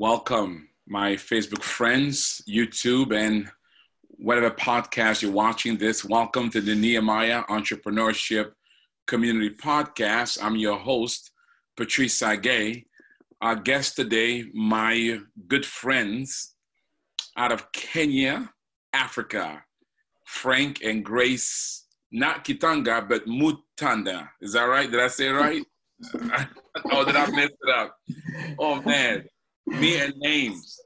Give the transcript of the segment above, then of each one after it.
Welcome, my Facebook friends, YouTube, and whatever podcast you're watching this. Welcome to the Nehemiah Entrepreneurship Community Podcast. I'm your host, Patrice Sage. Our guest today, my good friends out of Kenya, Africa, Frank and Grace, not Kitanga, but Mutanda. Is that right? Did I say it right? oh, did I mess it up? Oh man, me and names.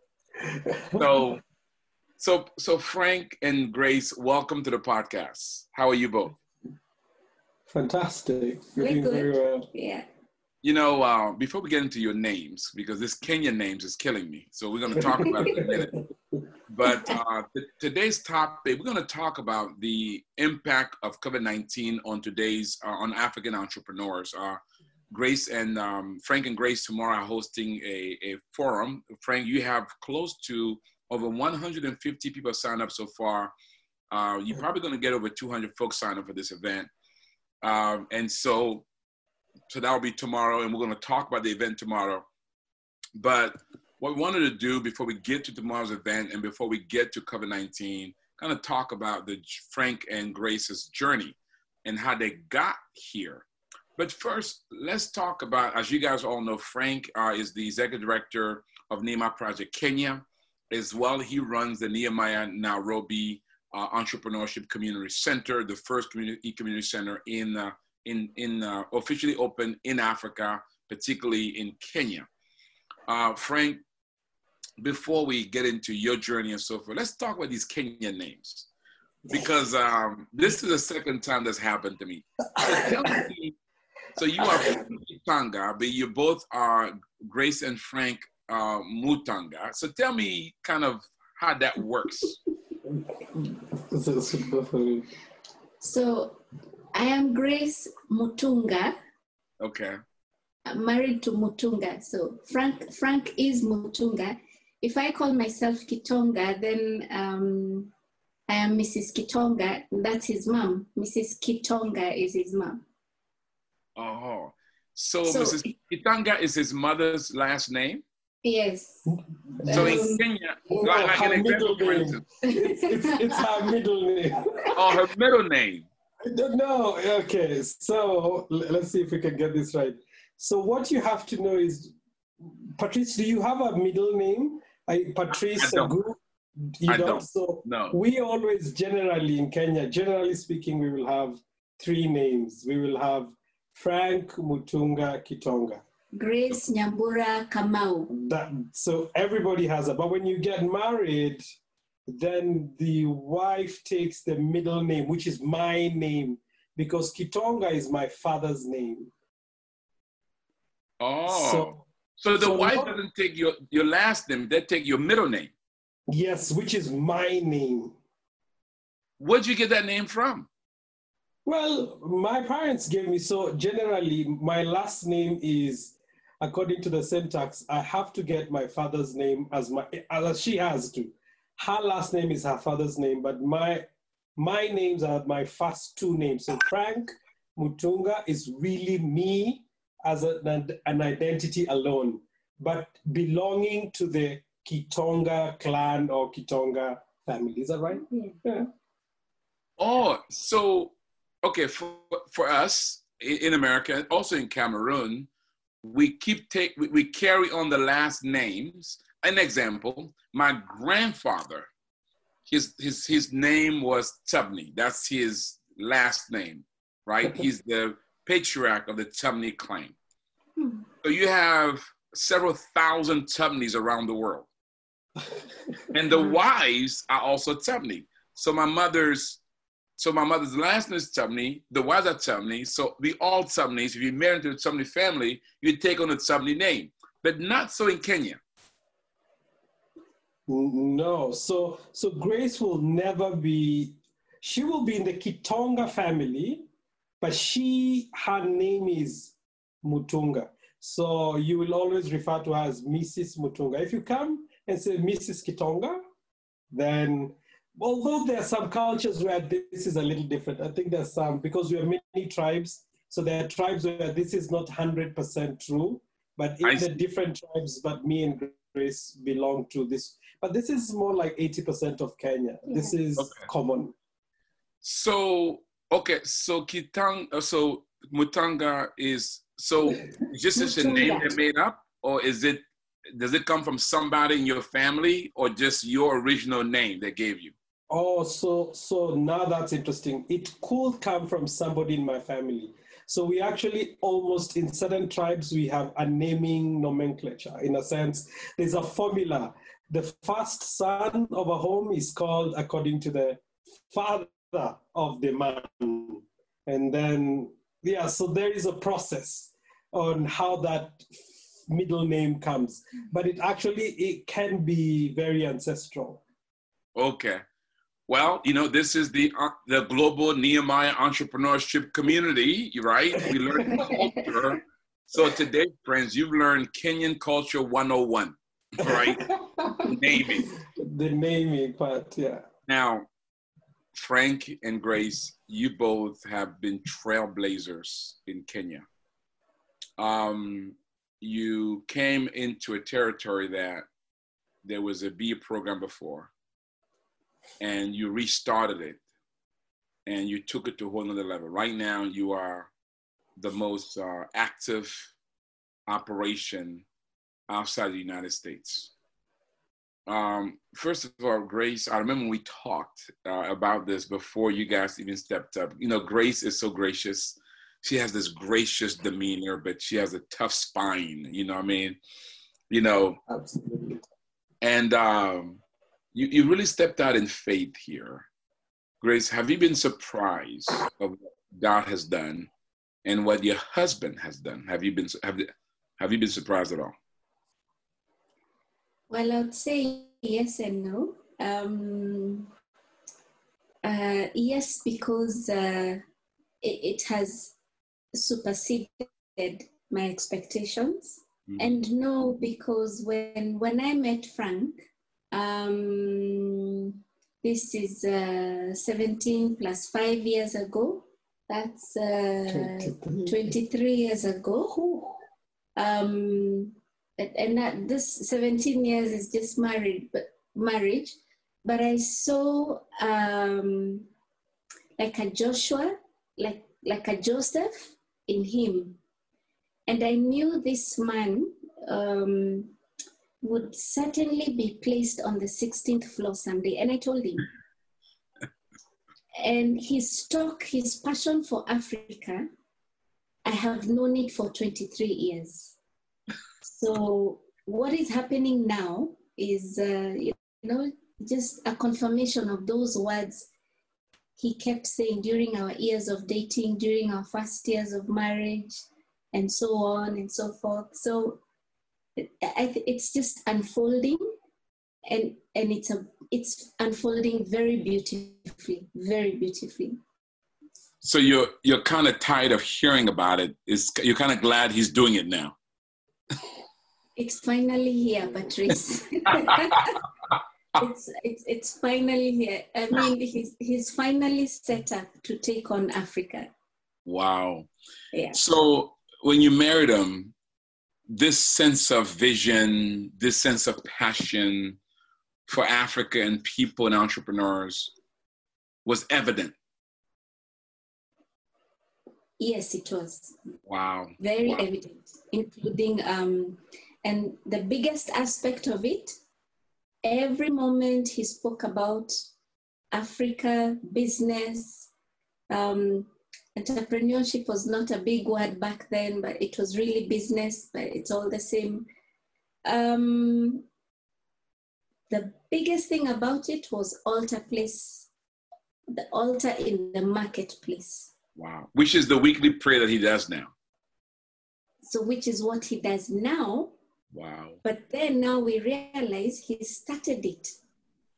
So, so, so Frank and Grace, welcome to the podcast. How are you both? Fantastic. We're doing good. very well. Yeah. You know, uh, before we get into your names, because this Kenyan names is killing me, so we're going to talk about it in a minute. But uh, th- today's topic, we're going to talk about the impact of COVID nineteen on today's uh, on African entrepreneurs. Grace and um, Frank and Grace tomorrow are hosting a, a forum. Frank, you have close to over 150 people signed up so far. Uh, you're probably going to get over 200 folks signed up for this event. Um, and so, so that will be tomorrow, and we're going to talk about the event tomorrow. But what we wanted to do before we get to tomorrow's event and before we get to COVID 19, kind of talk about the Frank and Grace's journey and how they got here. But first, let's talk about, as you guys all know, Frank uh, is the executive director of Nehemiah Project Kenya. As well, he runs the Nehemiah Nairobi uh, Entrepreneurship Community Center, the first community community center in uh, in in uh, officially open in Africa, particularly in Kenya. Uh, Frank, before we get into your journey and so forth, let's talk about these Kenyan names because um, this is the second time that's happened to me. So, tell me, so you are from Tanga, but you both are Grace and Frank uh, Mutanga. So tell me kind of how that works. This is super funny. So I am Grace Mutunga, Okay. I'm married to Mutunga. So Frank Frank is Mutunga. If I call myself Kitonga, then um, I am Mrs. Kitonga. That's his mom. Mrs. Kitonga is his mom. Oh. So, So- Mrs. Kitanga is his mother's last name. Yes. So in Kenya, No, like, like her an middle example, for name. instance, It's, it's, it's her middle name. oh, her middle name. No, okay. So let's see if we can get this right. So what you have to know is, Patrice, do you have a middle name? I, Patrice I don't. Agu? You I don't. don't. So No. we always generally in Kenya, generally speaking, we will have three names. We will have Frank Mutunga Kitonga. Grace Nyambura Kamau. that so everybody has it but when you get married then the wife takes the middle name which is my name because kitonga is my father's name Oh. So, so the so wife no- doesn't take your, your last name, they take your middle name. yes which is my name Where'd you get that name from? Well my parents gave me so generally my last name is according to the syntax i have to get my father's name as my as she has to. Her last name is her father's name but my my names are my first two names. So frank mutunga is really me as a, an, an identity alone but belonging to the kitonga clan or kitonga family. Is that right? Yeah. yeah. Oh, so okay, for for us in America, also in Cameroon, we keep take we, we carry on the last names. An example, my grandfather, his his his name was Tubney. That's his last name, right? He's the patriarch of the Tubney clan. Hmm. So you have several thousand Tubneys around the world. and the wives are also Tubney. So my mother's, so my mother's last name is Tubney. The wives are Tubney. So we all Tubneys. If you're married to a Tubney family, you take on the Tubney name, but not so in Kenya. No, so so Grace will never be. She will be in the Kitonga family, but she her name is Mutunga. So you will always refer to her as Mrs. Mutunga. If you come and say Mrs. Kitonga, then although there are some cultures where this is a little different, I think there's some because we have many tribes. So there are tribes where this is not hundred percent true, but I in the see. different tribes, but me and Grace belong to this, but this is more like 80% of Kenya. Yeah. This is okay. common. So, okay, so Kitang, uh, so Mutanga is, so just as a name they made up, or is it, does it come from somebody in your family, or just your original name they gave you? Oh, so so now that's interesting. It could come from somebody in my family. So we actually almost in certain tribes we have a naming nomenclature. In a sense, there's a formula. The first son of a home is called according to the father of the man, and then yeah. So there is a process on how that middle name comes, but it actually it can be very ancestral. Okay. Well, you know, this is the uh, the global Nehemiah entrepreneurship community, right? We learn culture. So today, friends, you've learned Kenyan culture 101, right? naming. The naming part, yeah. Now, Frank and Grace, you both have been trailblazers in Kenya. Um, you came into a territory that there was a B program before and you restarted it and you took it to a whole nother level. Right now, you are the most uh, active operation outside the United States. Um, first of all, Grace, I remember we talked uh, about this before you guys even stepped up. You know, Grace is so gracious. She has this gracious demeanor, but she has a tough spine. You know what I mean? You know, absolutely. And um, you, you really stepped out in faith here. Grace, have you been surprised of what God has done and what your husband has done? Have you been have, have you been surprised at all? Well, I'd say yes and no. Um, uh, yes, because uh, it, it, has superseded my expectations, mm-hmm. and no, because when when I met Frank, um, this is uh, 17 plus five years ago. That's uh, 23. 23 years ago. Um, and that, this 17 years is just married, but marriage. But I saw um, like a Joshua, like like a Joseph in him, and I knew this man. Um, would certainly be placed on the 16th floor someday. And I told him. and his talk, his passion for Africa, I have known it for 23 years. So what is happening now is, uh, you know, just a confirmation of those words he kept saying during our years of dating, during our first years of marriage, and so on and so forth. So it's just unfolding and and it's a it's unfolding very beautifully very beautifully. So you're you're kind of tired of hearing about it. Is you're kind of glad he's doing it now. It's finally here patrice. It's, it's it's finally here. I mean he's he's finally set up to take on africa. Wow. Yeah. So when you married him this sense of vision, this sense of passion for Africa and people and entrepreneurs was evident. Yes, it was. Wow. Very wow. evident, including, um, and the biggest aspect of it, every moment he spoke about Africa, business, um, entrepreneurship was not a big word back then, but it was really business, but it's all the same. Um, the biggest thing about it was altar place, the altar in the marketplace. Wow. Which is the weekly prayer that he does now. So, which is what he does now. Wow. But then now we realize he started it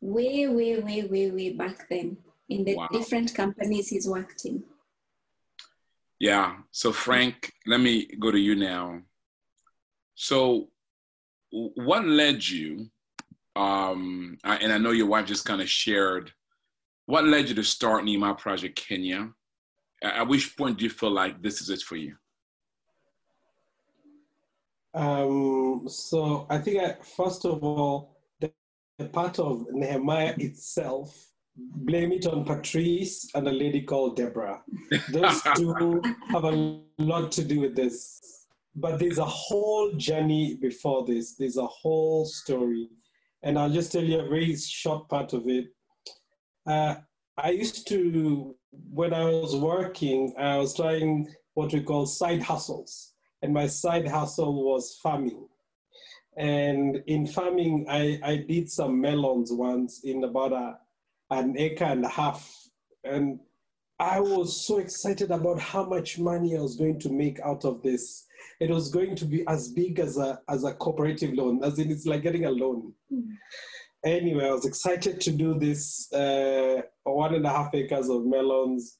way, way, way, way, way back then in the wow. different companies he's worked in. Yeah. So Frank, let me go to you now. So, what led you? Um, and I know your wife just kind of shared. What led you to start Nehemiah Project Kenya? At which point do you feel like this is it for you? Um, so I think I, first of all, the, the part of Nehemiah itself, blame it on Patrice and a lady called Deborah. Those two have a lot to do with this. But there's a whole journey before this. There's a whole story. And I'll just tell you a very short part of it. Uh, I used to, when I was working, I was trying what we call side hustles. And my side hustle was farming. And in farming, I, I did some melons once in about a, an acre and a half. And I was so excited about how much money I was going to make out of this. It was going to be as big as a, as a cooperative loan, as in it's like getting a loan. Mm. Anyway, I was excited to do this uh, one and a half acres of melons.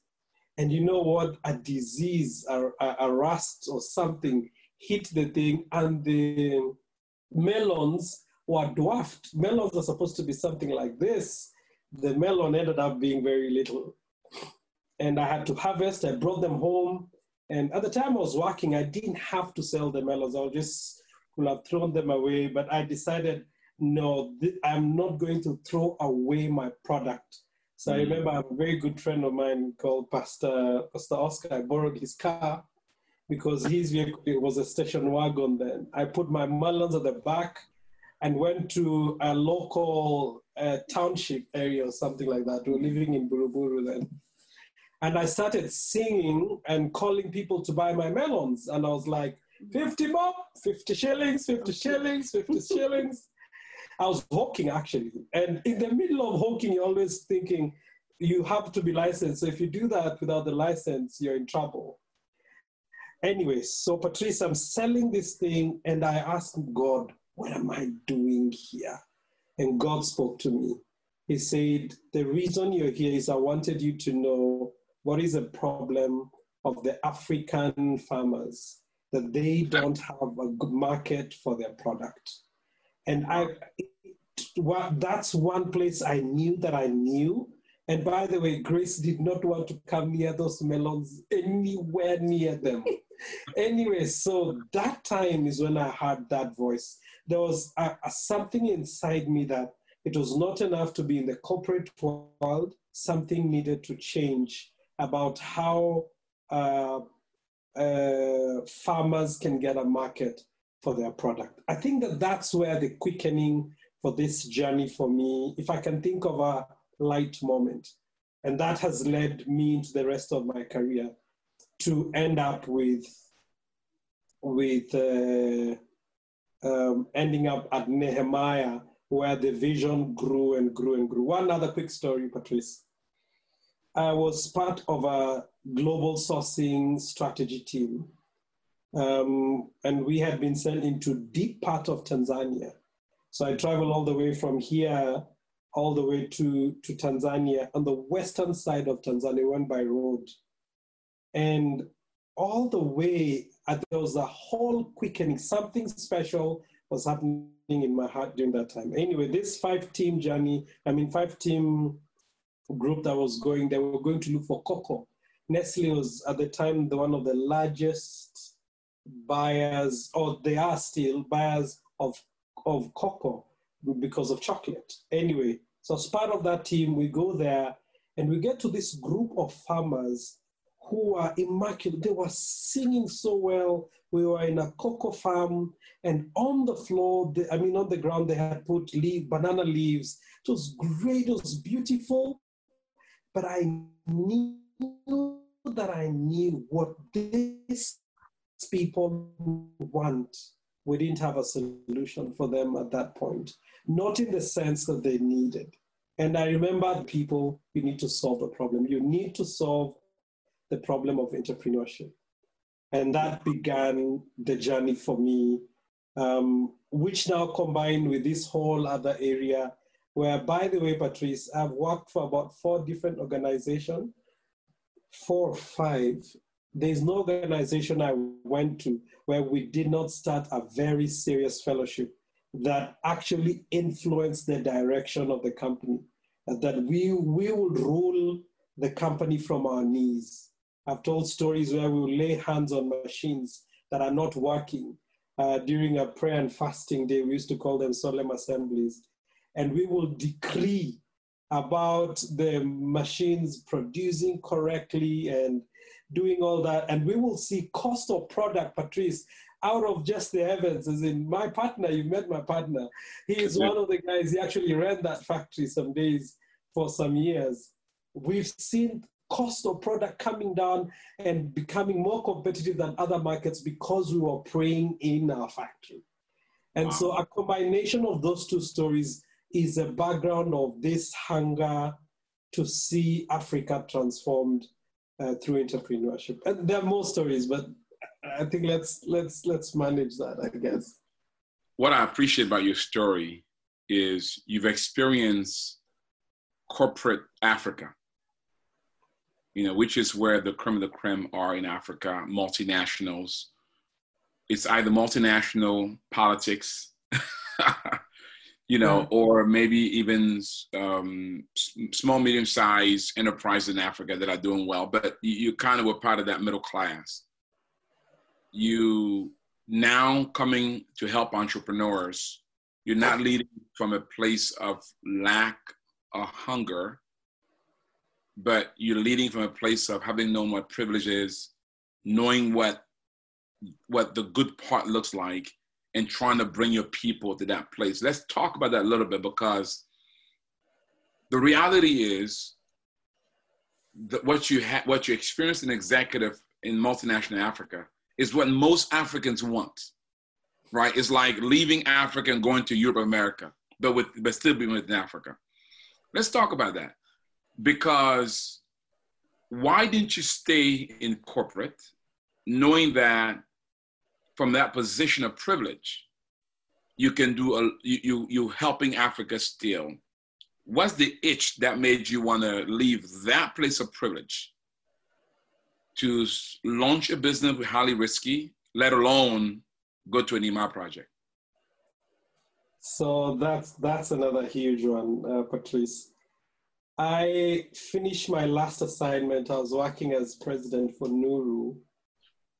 And you know what? A disease, a, a, a rust or something hit the thing, and the melons were dwarfed. Melons are supposed to be something like this. The melon ended up being very little. And I had to harvest. I brought them home. And at the time I was working, I didn't have to sell the melons. I just could have thrown them away. But I decided, no, th- I'm not going to throw away my product. So mm I remember a very good friend of mine called Pastor, Pastor Oscar. I borrowed his car because his vehicle was a station wagon then. I put my melons at the back and went to a local uh, township area or something like that. We were living in Buruburu then. And I started singing and calling people to buy my melons. And I was like, 50 bob, 50 shillings, 50 shillings, 50 shillings. I was hawking actually. And in the middle of hawking, you're always thinking you have to be licensed. So if you do that without the license, you're in trouble. Anyway, so Patrice, I'm selling this thing and I asked God, what am I doing here? And God spoke to me. He said, The reason you're here is I wanted you to know what is a problem of the African farmers that they don't have a good market for their product. And I, well, that's one place I knew that I knew. And by the way, Grace did not want to come near those melons, anywhere near them. anyway, so that time is when I heard that voice. There was a, a, something inside me that it was not enough to be in the corporate world, something needed to change about how uh, uh, farmers can get a market for their product. I think that that's where the quickening for this journey for me, if I can think of a light moment, and that has led me into the rest of my career to end up with with uh, um, ending up at Nehemiah, where the vision grew and grew and grew. One other quick story, Patrice. I was part of a global sourcing strategy team. Um, and we had been sent into deep part of Tanzania. So I traveled all the way from here all the way to, to Tanzania on the western side of Tanzania, went by road. And all the way, uh, there was a whole quickening, something special was happening in my heart during that time. Anyway, this five team journey, I mean, five team group that was going, they were going to look for cocoa. Nestle was at the time the one of the largest buyers, or they are still buyers of, of cocoa because of chocolate. Anyway, so as part of that team, we go there and we get to this group of farmers who are immaculate. They were singing so well. We were in a cocoa farm, and on the floor, I mean, on the ground, they had put leaf, banana leaves. It was great, it was beautiful but I knew that I knew what these people want. We didn't have a solution for them at that point, not in the sense that they needed. And I remember people, you need to solve the problem. You need to solve the problem of entrepreneurship. And that began the journey for me, um, which now combined with this whole other area where, by the way, Patrice, I've worked for about four different organizations, four or five. There's no organization I went to where we did not start a very serious fellowship that actually influenced the direction of the company, that we, we would rule the company from our knees. I've told stories where we will lay hands on machines that are not working uh, during a prayer and fasting day. We used to call them solemn assemblies. And we will decree about the machines producing correctly and doing all that. And we will see cost of product, Patrice, out of just the heavens. As in my partner, you've met my partner. He is one of the guys, he actually ran that factory some days for some years. We've seen cost of product coming down and becoming more competitive than other markets because we were praying in our factory. And wow. so a combination of those two stories is a background of this hunger to see Africa transformed uh, through entrepreneurship. And there are more stories, but I think let's let's let's manage that. I guess. What I appreciate about your story is you've experienced corporate Africa. You know, which is where the creme the creme are in Africa, multinationals. It's either multinational politics you know, yeah. or maybe even um, small, medium sized enterprises in Africa that are doing well, but you, you kind of were part of that middle class. You now coming to help entrepreneurs, you're not leading from a place of lack or hunger, but you're leading from a place of having known what privilege is, knowing what what the good part looks like, and trying to bring your people to that place. Let's talk about that a little bit because the reality is that what you ha- what you experience in executive in multinational Africa is what most Africans want, right? It's like leaving Africa and going to Europe, America, but with but still being within Africa. Let's talk about that because why didn't you stay in corporate, knowing that from that position of privilege, you can do a you you, helping Africa still. What's the itch that made you want to leave that place of privilege to launch a business with highly risky, let alone go to Nehemiah project? So that's that's another huge one, uh, Patrice. I finished my last assignment. I was working as president for Nuru,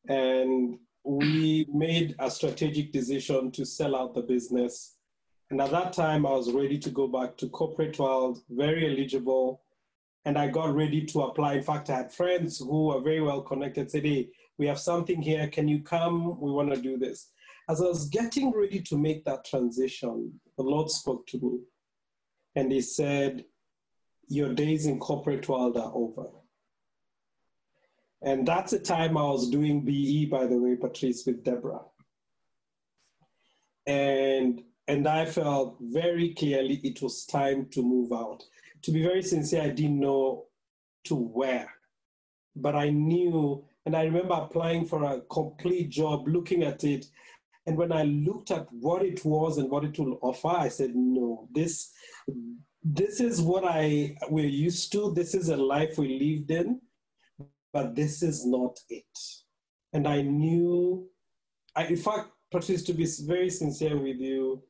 and we made a strategic decision to sell out the business. And at that time, I was ready to go back to corporate world, very eligible. And I got ready to apply. In fact, I had friends who were very well connected, said, hey, we have something here. Can you come? We want to do this. As I was getting ready to make that transition, the Lord spoke to me. And he said, your days in corporate world are over. And that's the time I was doing BE, by the way, Patrice, with Deborah. And, and I felt very clearly it was time to move out. To be very sincere, I didn't know to where, but I knew, and I remember applying for a complete job, looking at it. And when I looked at what it was and what it will offer, I said, no, this, this is what I we're used to. This is a life we lived in but this is not it. And I knew, I, in fact, Patrice, to be very sincere with you,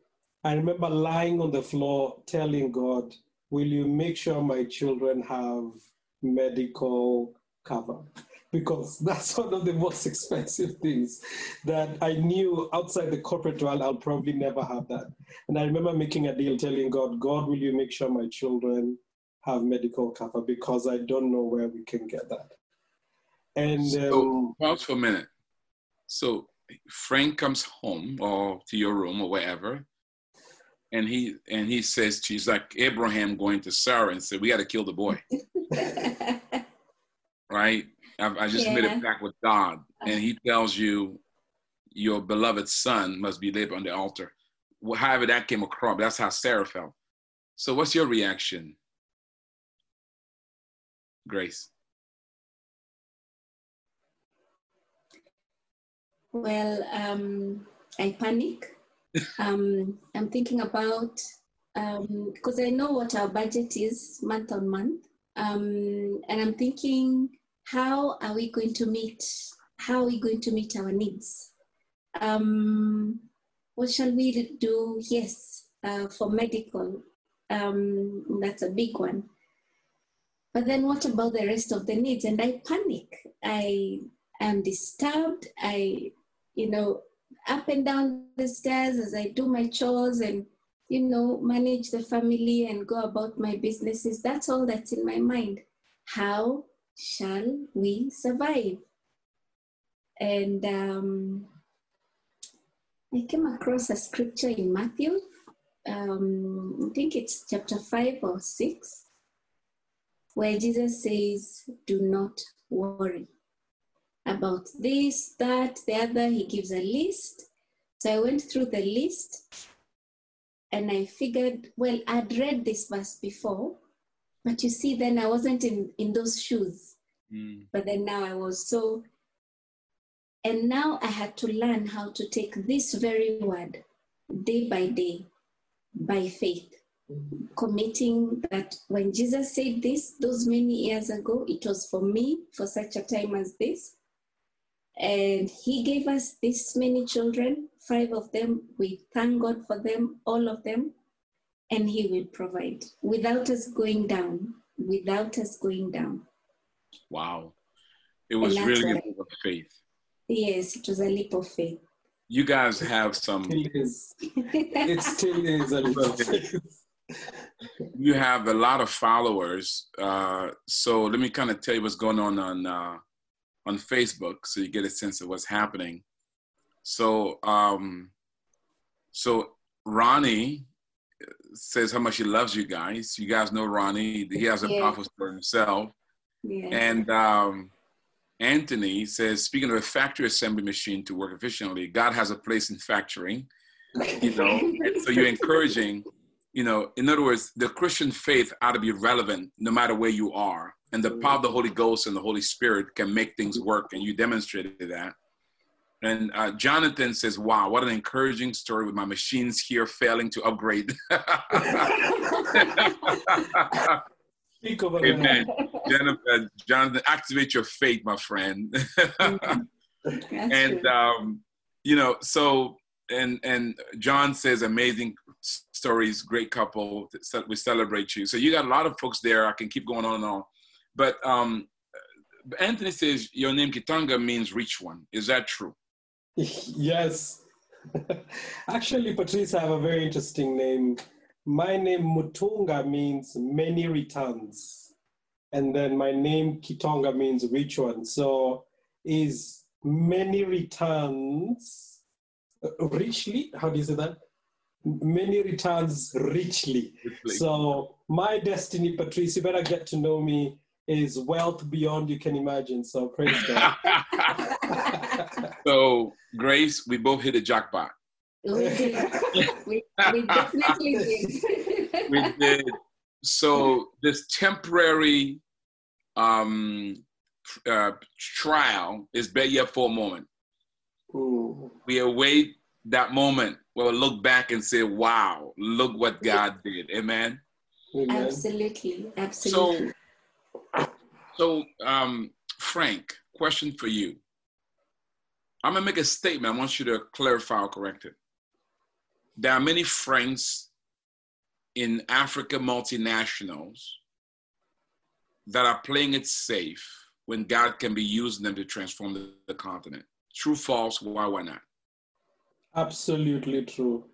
I remember lying on the floor telling God, Will you make sure my children have medical cover? Because that's one of the most expensive things that I knew outside the corporate world, I'll probably never have that. And I remember making a deal telling God, God, will you make sure my children have medical cover? Because I don't know where we can get that. And so, um, pause for a minute. So Frank comes home or to your room or wherever, and he and he says she's like Abraham going to Sarah and said, "We got to kill the boy." right? I, I just yeah. made a pact with God, and He tells you your beloved son must be laid on the altar. Well, however that came across, that's how Sarah felt. So, what's your reaction, Grace? Well, um, I panic. um, I'm thinking about because um, I know what our budget is month on month, um, and I'm thinking, how are we going to meet? How are we going to meet our needs? Um, what shall we do? Yes, uh, for medical, um, that's a big one. But then, what about the rest of the needs? And I panic. I am disturbed. I you know, up and down the stairs as I do my chores and, you know, manage the family and go about my businesses. That's all that's in my mind. How shall we survive? And um, I came across a scripture in Matthew. Um, I think it's chapter 5 or 6, where Jesus says, Do not worry about this, that, the other. He gives a list. So I went through the list and I figured, well, I'd read this verse before, but you see, then I wasn't in, in those shoes. Mm. But then now I was so, and now I had to learn how to take this very word day by day by faith, committing that when Jesus said this those many years ago, it was for me for such a time as this. And he gave us this many children, five of them. We thank God for them, all of them. And he will provide without us going down, without us going down. Wow. It was really a leap of faith. Yes, it was a leap of faith. You guys have some. It, is. it still is a leap of faith. You have a lot of followers. Uh, so let me kind of tell you what's going on on uh, on Facebook so you get a sense of what's happening. So, um, so Ronnie says how much he loves you guys. You guys know Ronnie. He has a yeah. powerful story himself. Yeah. And um, Anthony says, speaking of a factory assembly machine to work efficiently, God has a place in factoring. You know, so you're encouraging. You know, in other words, the Christian faith ought to be relevant no matter where you are and the power of the Holy Ghost and the Holy Spirit can make things work, and you demonstrated that. And uh, Jonathan says, "Wow, what an encouraging story with my machines here failing to upgrade." Amen. Jennifer, Jonathan, activate your faith, my friend. and um, you know, so and and John says, amazing stories, great couple. We celebrate you. So you got a lot of folks there. I can keep going on and on. But um, Anthony says your name Kitanga means rich one. Is that true? Yes. Actually, Patrice, I have a very interesting name. My name Mutunga means many returns. And then my name Kitonga means rich one. So is many returns uh, richly? How do you say that? Many returns richly. richly. So my destiny, Patrice, you better get to know me is wealth beyond you can imagine. So praise God. so Grace, we both hit a jackpot. We did. we, we definitely did. we did. So this temporary um, uh, trial is better yet for a moment. Ooh. We await that moment where we'll look back and say, wow, look what God did. Amen. Amen. Absolutely. Absolutely. So so, um, Frank, question for you. I'm gonna make a statement. I want you to clarify or correct it. There are many friends in Africa multinationals that are playing it safe when God can be using them to transform the, the continent. True, false, why, why not? Absolutely true.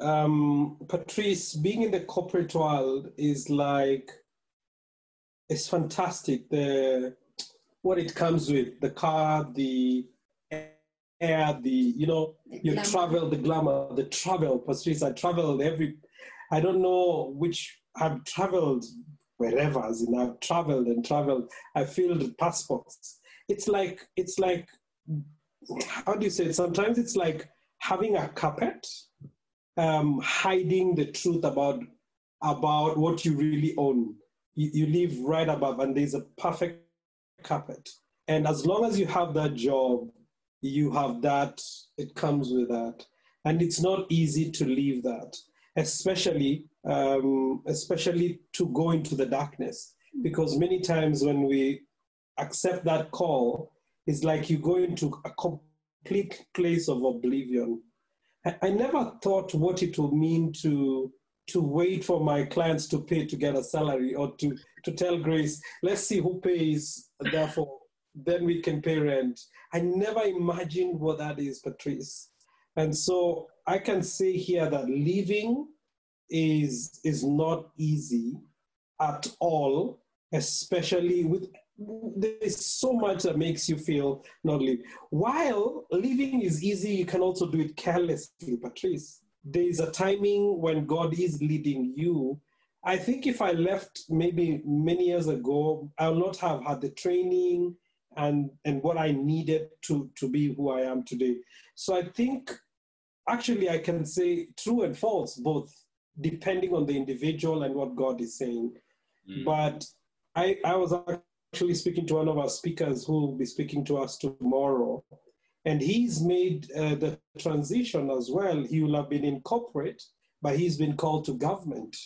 Um, Patrice, being in the corporate world is like it's fantastic. The what it comes with, the car, the air, the you know, you travel, the glamour, the travel. Patrice, I traveled every. I don't know which. I've traveled wherever, as in I've traveled and traveled. I filled passports. It's like it's like how do you say it? Sometimes it's like having a carpet, um, hiding the truth about about what you really own you, you live right above and there's a perfect carpet. And as long as you have that job, you have that, it comes with that. And it's not easy to leave that, especially, um, especially to go into the darkness. Because many times when we accept that call, it's like you go into a complete place of oblivion. I, I never thought what it would mean to to wait for my clients to pay to get a salary or to, to tell Grace, let's see who pays, therefore then we can pay rent. I never imagined what that is, Patrice. And so I can say here that living is, is not easy at all, especially with there's so much that makes you feel not live. While living is easy, you can also do it carelessly, Patrice. There is a timing when God is leading you. I think if I left maybe many years ago, I would not have had the training and, and what I needed to, to be who I am today. So I think actually I can say true and false, both depending on the individual and what God is saying. Mm. But I, I was actually speaking to one of our speakers who will be speaking to us tomorrow. And he's made uh, the transition as well. He will have been in corporate, but he's been called to government.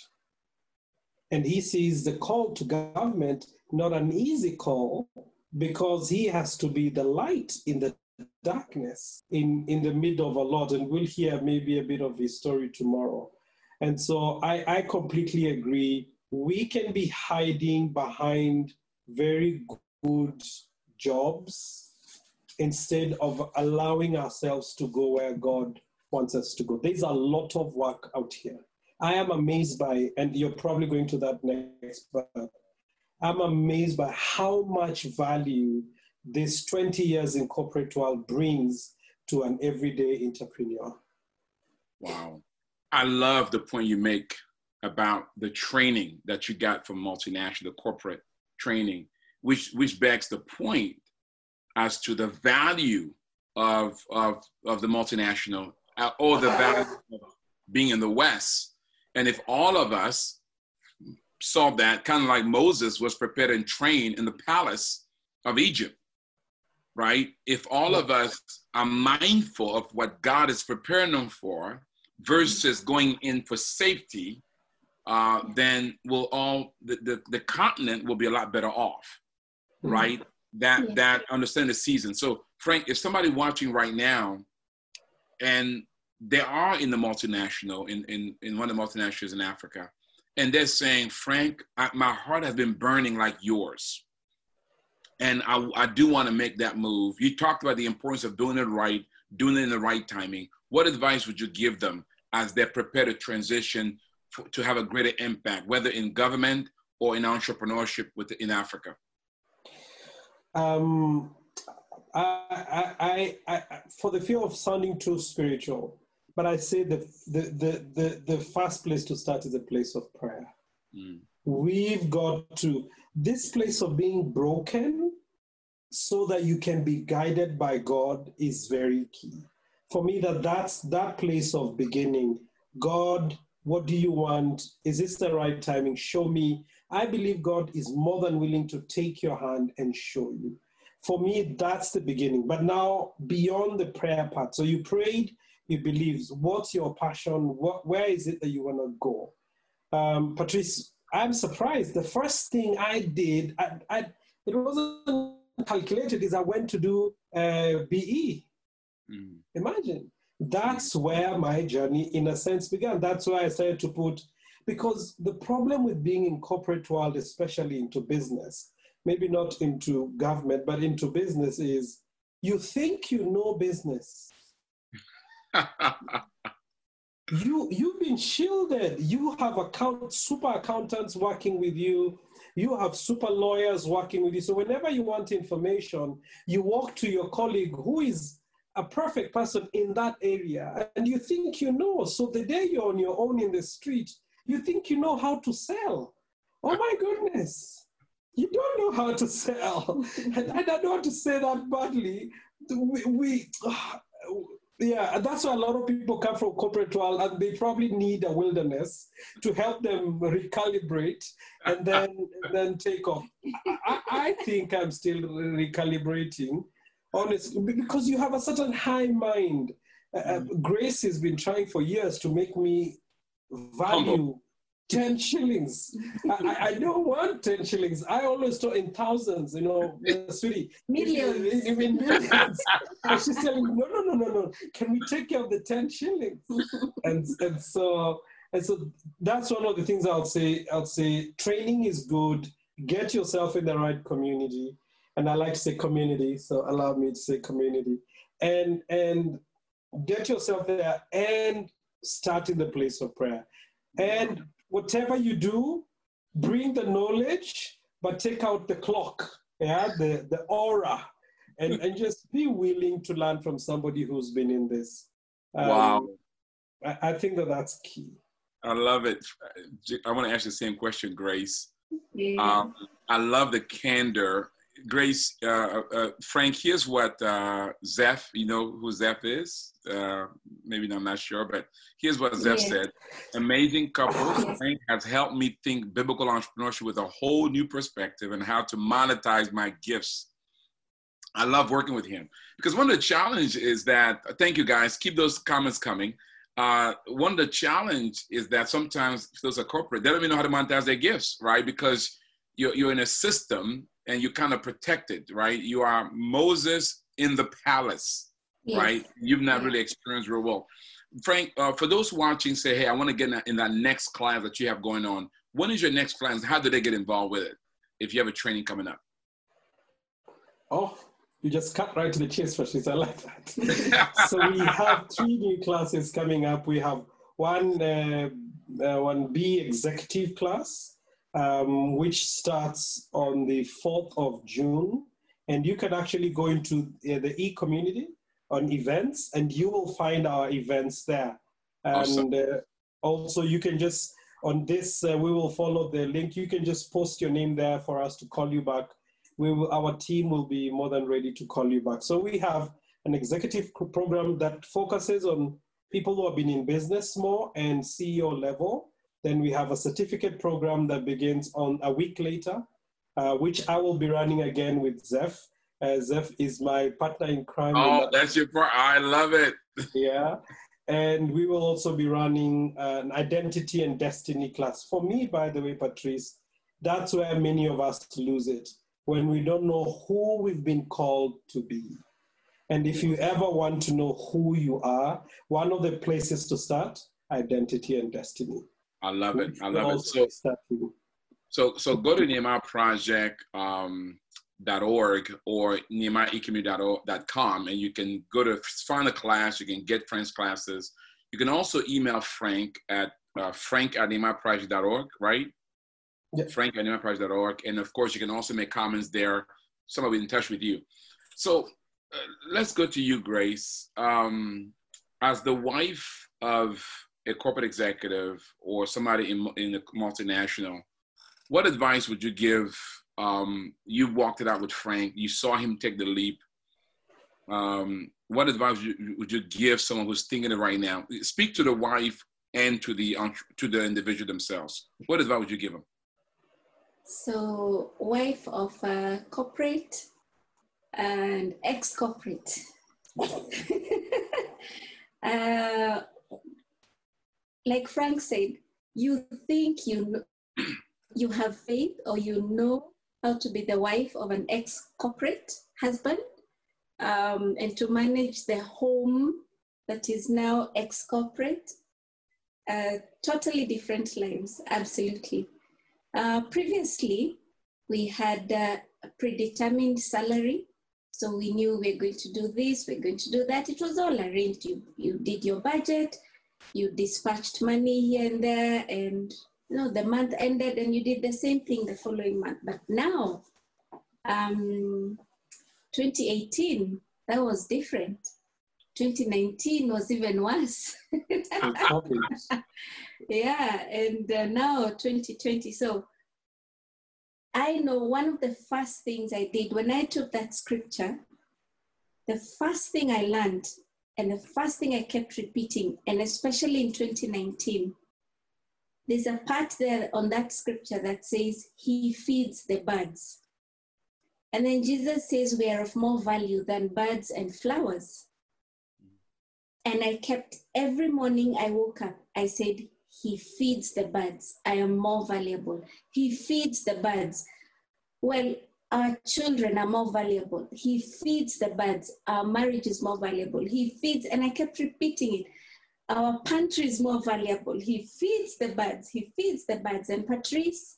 And he sees the call to government not an easy call because he has to be the light in the darkness in, in the middle of a lot. And we'll hear maybe a bit of his story tomorrow. And so I, I completely agree. We can be hiding behind very good jobs instead of allowing ourselves to go where God wants us to go. There's a lot of work out here. I am amazed by, and you're probably going to that next, but I'm amazed by how much value this 20 years in corporate world brings to an everyday entrepreneur. Wow. I love the point you make about the training that you got from multinational, the corporate training, which which begs the point as to the value of of of the multinational uh, or the value of being in the West. And if all of us saw that, kind of like Moses was prepared and trained in the palace of Egypt, right? If all of us are mindful of what God is preparing them for versus going in for safety, uh, then we'll all the, the, the, continent will be a lot better off, mm-hmm. That yeah. that understand the season. So Frank, if somebody watching right now, and they are in the multinational in in, in one of the multinationals in Africa, and they're saying, Frank, I, my heart has been burning like yours. And I, I do want to make that move. You talked about the importance of doing it right, doing it in the right timing. What advice would you give them as they prepare to transition for, to have a greater impact, whether in government or in entrepreneurship with, in Africa? Um, I, I, I, I, for the fear of sounding too spiritual, but I say the, the, the, the, the first place to start is a place of prayer. Mm. We've got to, this place of being broken so that you can be guided by God is very key. For me, that that's that place of beginning. God, what do you want? Is this the right timing? Show me. I believe God is more than willing to take your hand and show you. For me, that's the beginning. But now, beyond the prayer part, so you prayed, you believed. What's your passion? What, where is it that you want to go? Um, Patrice, I'm surprised. The first thing I did, I, I, it wasn't calculated, is I went to do uh, BE. Mm. Imagine that's where my journey, in a sense, began. That's why I started to put, because the problem with being in corporate world, especially into business, maybe not into government, but into business, is you think you know business. you you've been shielded. You have account super accountants working with you. You have super lawyers working with you. So whenever you want information, you walk to your colleague who is a perfect person in that area and you think you know. So the day you're on your own in the street, you think you know how to sell. Oh my goodness. You don't know how to sell. and I don't want to say that badly. We, we yeah, that's why a lot of people come from corporate world and they probably need a wilderness to help them recalibrate and then and then take off. I, I think I'm still recalibrating honestly, because you have a certain high mind. Uh, uh mm. Grace has been trying for years to make me value Humble. 10 shillings. I, I, don't want 10 shillings. I always talk in thousands, you know, uh, sweetie. Millions. In, in millions. and she's telling me, no, no, no, no, no. Can we take care of the 10 shillings? and, and so, and so that's one of the things I'll say. I'll say training is good. Get yourself in the right community and I like to say community, so allow me to say community. And and get yourself there and start in the place of prayer. And whatever you do, bring the knowledge, but take out the clock, yeah, the, the aura, and, and just be willing to learn from somebody who's been in this. Um, wow. I, I think that that's key. I love it. I want to ask you the same question, Grace. Yeah. Um, I love the candor Grace, uh, uh, Frank, here's what uh, Zeph, you know who Zeph is? Uh, maybe I'm not sure, but here's what Zeph yeah. said. Amazing couple. Frank has helped me think biblical entrepreneurship with a whole new perspective and how to monetize my gifts. I love working with him because one of the challenges is that, thank you guys, keep those comments coming. Uh, one of the challenge is that sometimes those are corporate, they don't even know how to monetize their gifts, right? Because you're, you're in a system and you kind of protected, right? You are Moses in the palace, yes. right? You've not really experienced real well. Frank, uh, for those watching, say, hey, I want to get in that, in that next class that you have going on. When is your next class? How do they get involved with it if you have a training coming up? Oh, you just cut right to the chase, Patrice. I like that. so we have three new classes coming up. We have one uh, uh, one B executive class, um, which starts on the 4th of June. And you can actually go into uh, the e community on events, and you will find our events there. And awesome. uh, also, you can just on this, uh, we will follow the link. You can just post your name there for us to call you back. We will, our team will be more than ready to call you back. So we have an executive program that focuses on people who have been in business more and CEO level. Then we have a certificate program that begins on a week later, uh, which I will be running again with Zeph. Uh, Zeph is my partner in crime. Oh, in that's your part. I love it. yeah. And we will also be running an identity and destiny class. For me, by the way, Patrice, that's where many of us lose it when we don't know who we've been called to be. And if you ever want to know who you are, one of the places to start, identity and destiny. I love it. I love it. So, so, so go to Nehemiah Project. Um, .org or nehemiahecommunity.com and you can go to find a class you can get Frank's classes you can also email frank at uh, frank at nehemiahproject.org right yeah. frank at nehemiahproject.org and of course you can also make comments there somebody will be in touch with you so uh, let's go to you grace um, as the wife of a corporate executive or somebody in, in a multinational, what advice would you give? Um, you walked it out with Frank. You saw him take the leap. Um, what advice would you, give someone who's thinking it right now? Speak to the wife and to the to the individual themselves. What advice would you give them? So, wife of a corporate and ex-corporate. uh, like Frank said, you think you you have faith or you know how to be the wife of an ex-corporate husband um, and to manage the home that is now ex-corporate. Uh, totally different lives, absolutely. Uh, previously, we had uh, a predetermined salary. So we knew we we're going to do this, we're going to do that. It was all arranged. You, you did your budget, you dispatched money here and there and you know the month ended and you did the same thing the following month. But now um 2018 that was different. 2019 was even worse. Yeah and uh, now 2020 so i know one of the first things i did when i took that scripture the first thing i learned and the first thing I kept repeating, and especially in 2019, there's a part there on that scripture that says, He feeds the birds. And then Jesus says, We are of more value than birds and flowers. And I kept every morning I woke up, I said, He feeds the birds. I am more valuable. He feeds the birds. Well, our children are more valuable. He feeds the birds. Our marriage is more valuable. He feeds, and I kept repeating it. Our pantry is more valuable. He feeds the birds. He feeds the birds. And Patrice,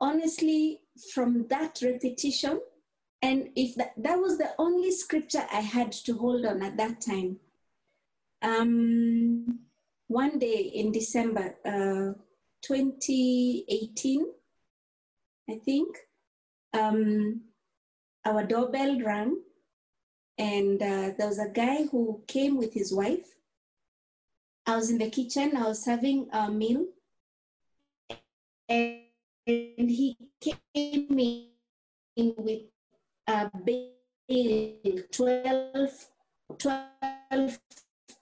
honestly, from that repetition, And if that, that was the only scripture I had to hold on at that time. Um, one day in December uh, 2018, I think, um, our doorbell rang, and uh, there was a guy who came with his wife. I was in the kitchen, I was serving a meal, and he came in with a big 12, 12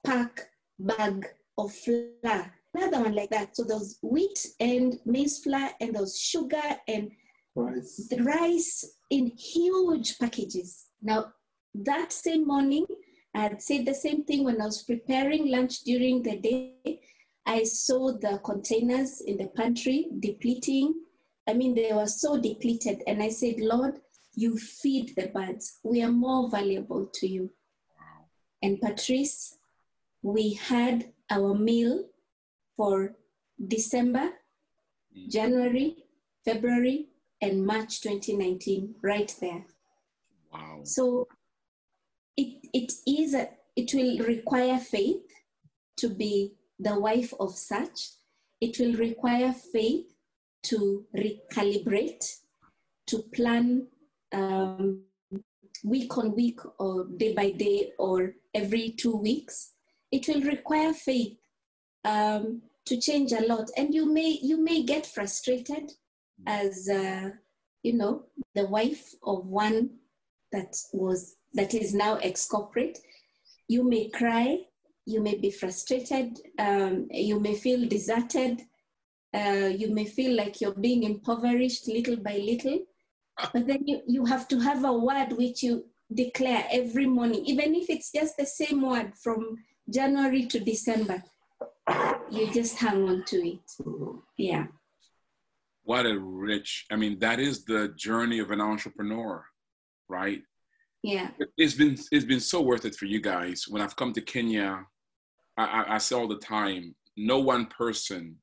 pack bag of flour. Another one like that. So there was wheat and maize flour, and there was sugar and Rice. the rice in huge packages. Now, that same morning, I had said the same thing when I was preparing lunch during the day. I saw the containers in the pantry depleting. I mean, they were so depleted. And I said, Lord, you feed the birds. We are more valuable to you. And Patrice, we had our meal for December, mm. January, February, and March 2019, right there. Wow. So it, it is a, it will require faith to be the wife of such. It will require faith to recalibrate, to plan um, week on week or day by day or every two weeks. It will require faith um, to change a lot, and you may you may get frustrated as uh, you know the wife of one that was that is now ex-corporate. You may cry you may be frustrated um, you may feel deserted uh, you may feel like you're being impoverished little by little but then you, you have to have a word which you declare every morning even if it's just the same word from january to december. You just hang on to it. Yeah What a rich, I mean, that is the journey of an entrepreneur, right? yeah It's been it's been so worth it for you guys. When I've come to Kenya, I, I, I say all the time, no one person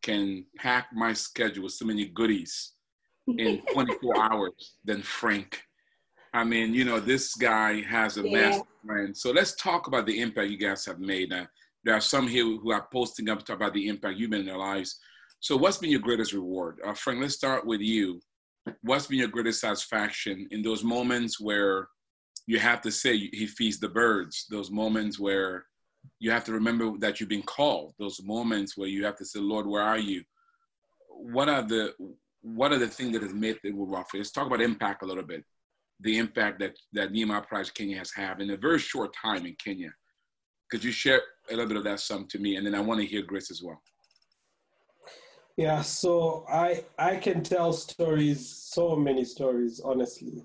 can pack my schedule with so many goodies in 24 hours than Frank. I mean, you know, this guy has a Yeah. master plan. So let's talk about the impact you guys have made. Uh, there are some here who are posting up to about the impact you've made in their lives. So what's been your greatest reward? Uh, Frank, let's start with you. What's been your greatest satisfaction in those moments where you have to say he feeds the birds, those moments where you have to remember that you've been called, those moments where you have to say, Lord, where are you? What are the what are the things that has made it rough? Let's talk about impact a little bit. The impact that that Nehemiah Project Kenya has had in a very short time in Kenya. Could you share a little bit of that some to me? And then I want to hear Grace as well. Yeah, so I I can tell stories, so many stories, honestly,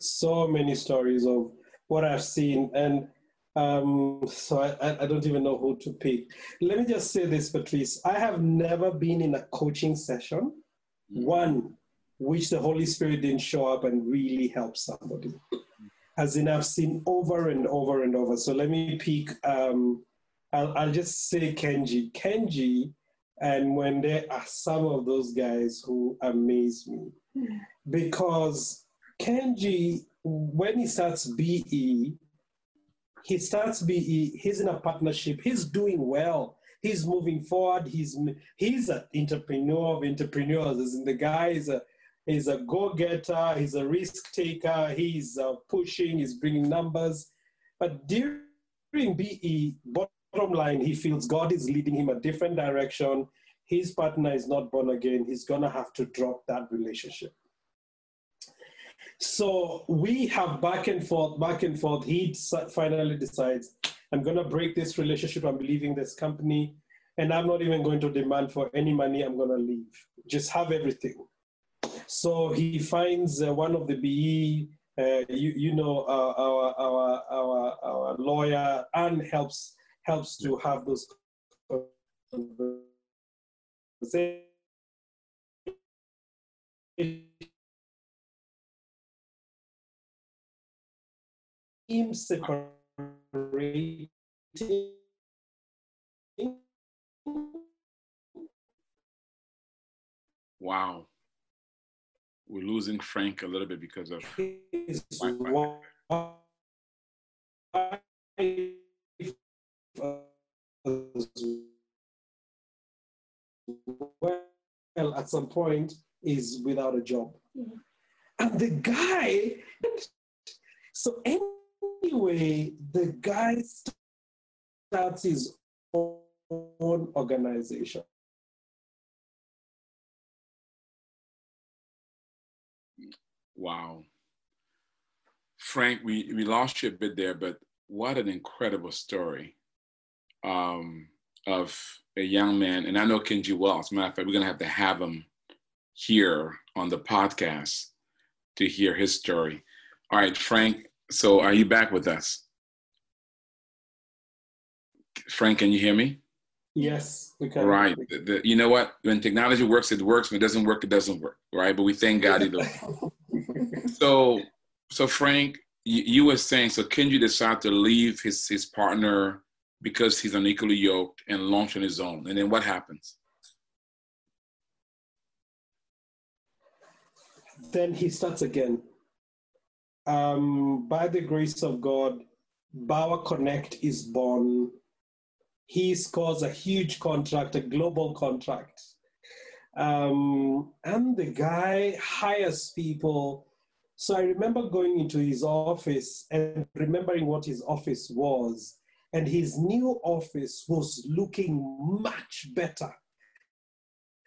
so many stories of what I've seen, and um, so I, I don't even know who to pick. Let me just say this, Patrice. I have never been in a coaching session, one which the Holy Spirit didn't show up and really help somebody. As in, I've seen over and over and over. So let me pick. Um, I'll, I'll just say Kenji. Kenji and when there are some of those guys who amaze me. Because Kenji, when he starts BE, he starts BE, he's in a partnership, he's doing well, he's moving forward, he's he's an entrepreneur of entrepreneurs. In the guy is a he's a go-getter, he's a risk taker, he's uh, pushing, he's bringing numbers. But during BE, bottom line, he feels God is leading him a different direction. His partner is not born again. He's going to have to drop that relationship. So we have back and forth, back and forth. He finally decides, I'm going to break this relationship. I'm leaving this company. And I'm not even going to demand for any money. I'm going to leave. Just have everything. So he finds uh, one of the BE, uh, you, you know, uh, our, our, our, our lawyer, and helps helps to have those Him separating Wow. We're losing losing Frank a little bit because of his Wi-Fi. wife as well at some point is without a job. Yeah. And the guy, so anyway, the guy starts his own organization. Wow. Frank, we, we lost you a bit there, but what an incredible story um, of a young man. And I know Kenji well. As a matter of fact, we're going to have to have him here on the podcast to hear his story. All right, Frank. So are you back with us? Frank, can you hear me? Yes, we can. Right. The- the- you know what? When technology works, it works. When it doesn't work, it doesn't work. Right. But we thank God either. so, so Frank, you, you were saying so. Kenji decided to leave his his partner because he's unequally yoked and launched on his own. And then what happens? then he starts again. Um, by the grace of God, Bauer Connect is born. He scores a huge contract, a global contract. Um, and the guy hires people. So I remember going into his office and remembering what his office was. And his new office was looking much better.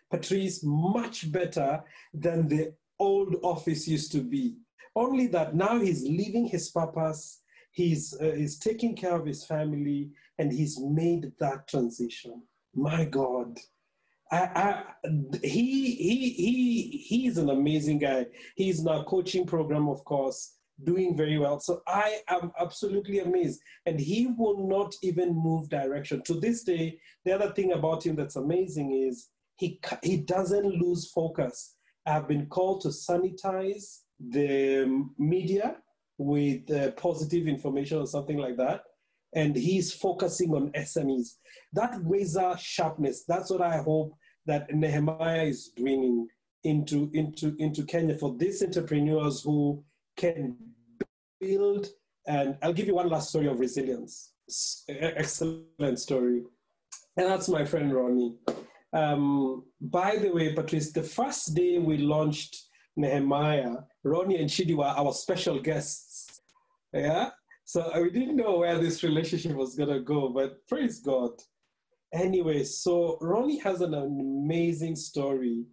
Patrice, much better than the old office used to be. Only that now he's living his purpose, he's, uh, he's taking care of his family, and he's made that transition. My God. I, I, he, he, he, he's an amazing guy. He's our coaching program, of course, doing very well. So I am absolutely amazed. And he will not even move direction. To this day, the other thing about him that's amazing is he, he doesn't lose focus. I've been called to sanitize the media with uh, positive information or something like that. And he's focusing on SMEs. That razor sharpness, that's what I hope that Nehemiah is bringing into, into, into Kenya for these entrepreneurs who can build. And I'll give you one last story of resilience. Excellent story. And that's my friend Ronnie. Um, by the way, Patrice, the first day we launched Nehemiah, Ronnie and Shidi were our special guests. Yeah. So we didn't know where this relationship was going to go, but praise God. Anyway, so Ronnie has an amazing story.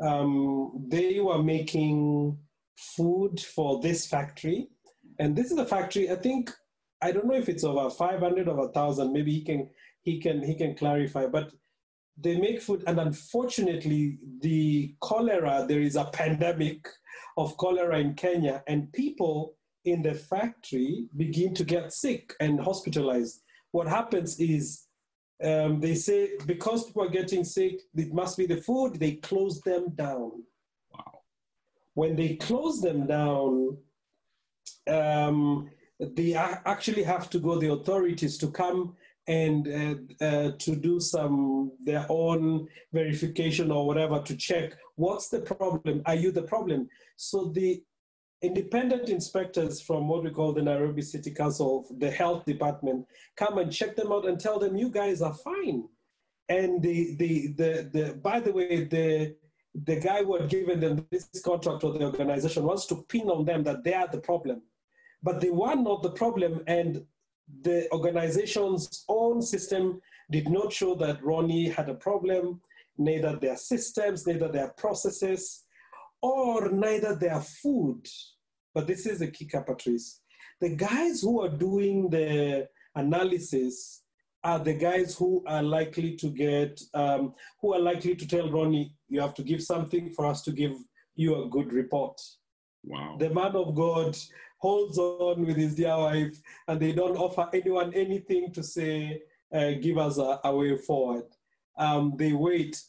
Um, they were making food for this factory. And this is a factory, I think, I don't know if it's over 500 or 1,000. Maybe he can, he can, he can clarify. But they make food and unfortunately the cholera there is a pandemic of cholera in kenya and people in the factory begin to get sick and hospitalized what happens is um, they say because people are getting sick it must be the food they close them down. When they close them down um, they actually have to go the authorities to come and uh, uh, to do some their own verification or whatever to check what's the problem are you the problem? So the independent inspectors from what we call the nairobi city council the health department come and check them out and tell them you guys are fine. And the the the, the by the way the the guy who had given them this contract or the organization wants to pin on them that they are the problem but they were not the problem and the organization's own system did not show that Ronnie had a problem, neither their systems, neither their processes, or neither their food. But this is the kicker, Patrice. The guys who are doing the analysis are the guys who are likely to get, um, who are likely to tell Ronnie, you have to give something for us to give you a good report. Wow. The man of God holds on with his dear wife, and they don't offer anyone anything to say, uh, give us a, a way forward. Um, they wait.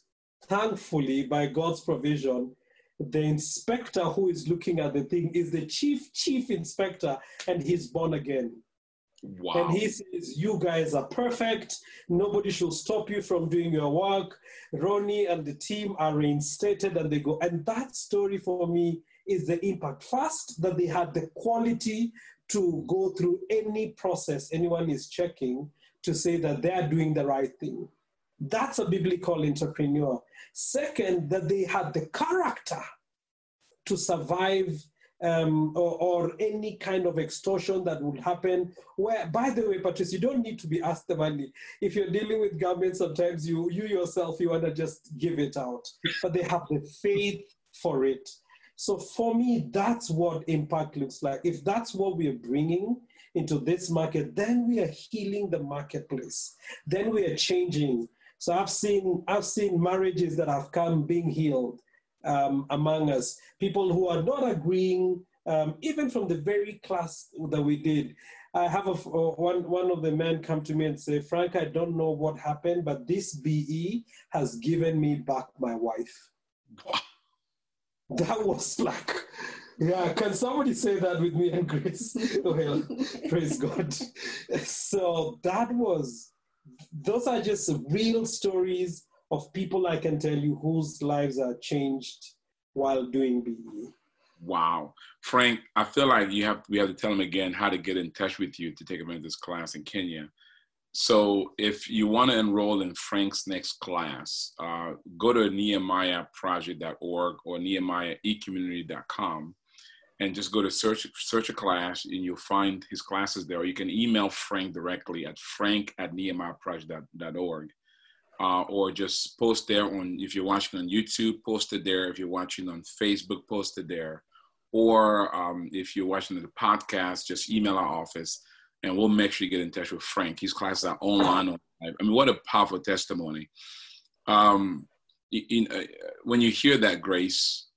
Thankfully, by God's provision, the inspector who is looking at the thing is the chief, chief inspector, and he's born again. Wow. And he says, You guys are perfect. Nobody should stop you from doing your work. Ronnie and the team are reinstated and they go. And that story for me is the impact. First, that they had the quality to go through any process anyone is checking to say that they are doing the right thing. That's a biblical entrepreneur. Second, that they had the character to survive um, or, or, any kind of extortion that would happen. Where, by the way, Patrice, you don't need to be asked the money. If you're dealing with government, sometimes you, you yourself, you want to just give it out. But they have the faith for it. So for me, that's what impact looks like. If that's what we're bringing into this market, then we are healing the marketplace. Then we are changing. So I've seen I've seen marriages that have come being healed um, among us. People who are not agreeing, um, even from the very class that we did. I have a, uh, one, one of the men come to me and say, Frank, I don't know what happened, but this BE has given me back my wife. that was like, yeah, can somebody say that with me and Grace? well, praise God. So that was, those are just real stories of people I can tell you whose lives are changed while doing BE. Wow. Frank, I feel like you have we have to tell them again how to get in touch with you to take advantage of this class in Kenya. So if you want to enroll in Frank's next class, uh, go to nehemiahproject.org or nehemiahecommunity.com and just go to search search a class and you'll find his classes there. Or you can email Frank directly at frank at nehemiahproject.org uh, or just post there on if you're watching on YouTube, post it there. If you're watching on Facebook, post it there. Or um, if you're watching the podcast, just email our office and we'll make sure you get in touch with Frank. His classes are online. I mean, what a powerful testimony. Um, in, uh, when you hear that, Grace,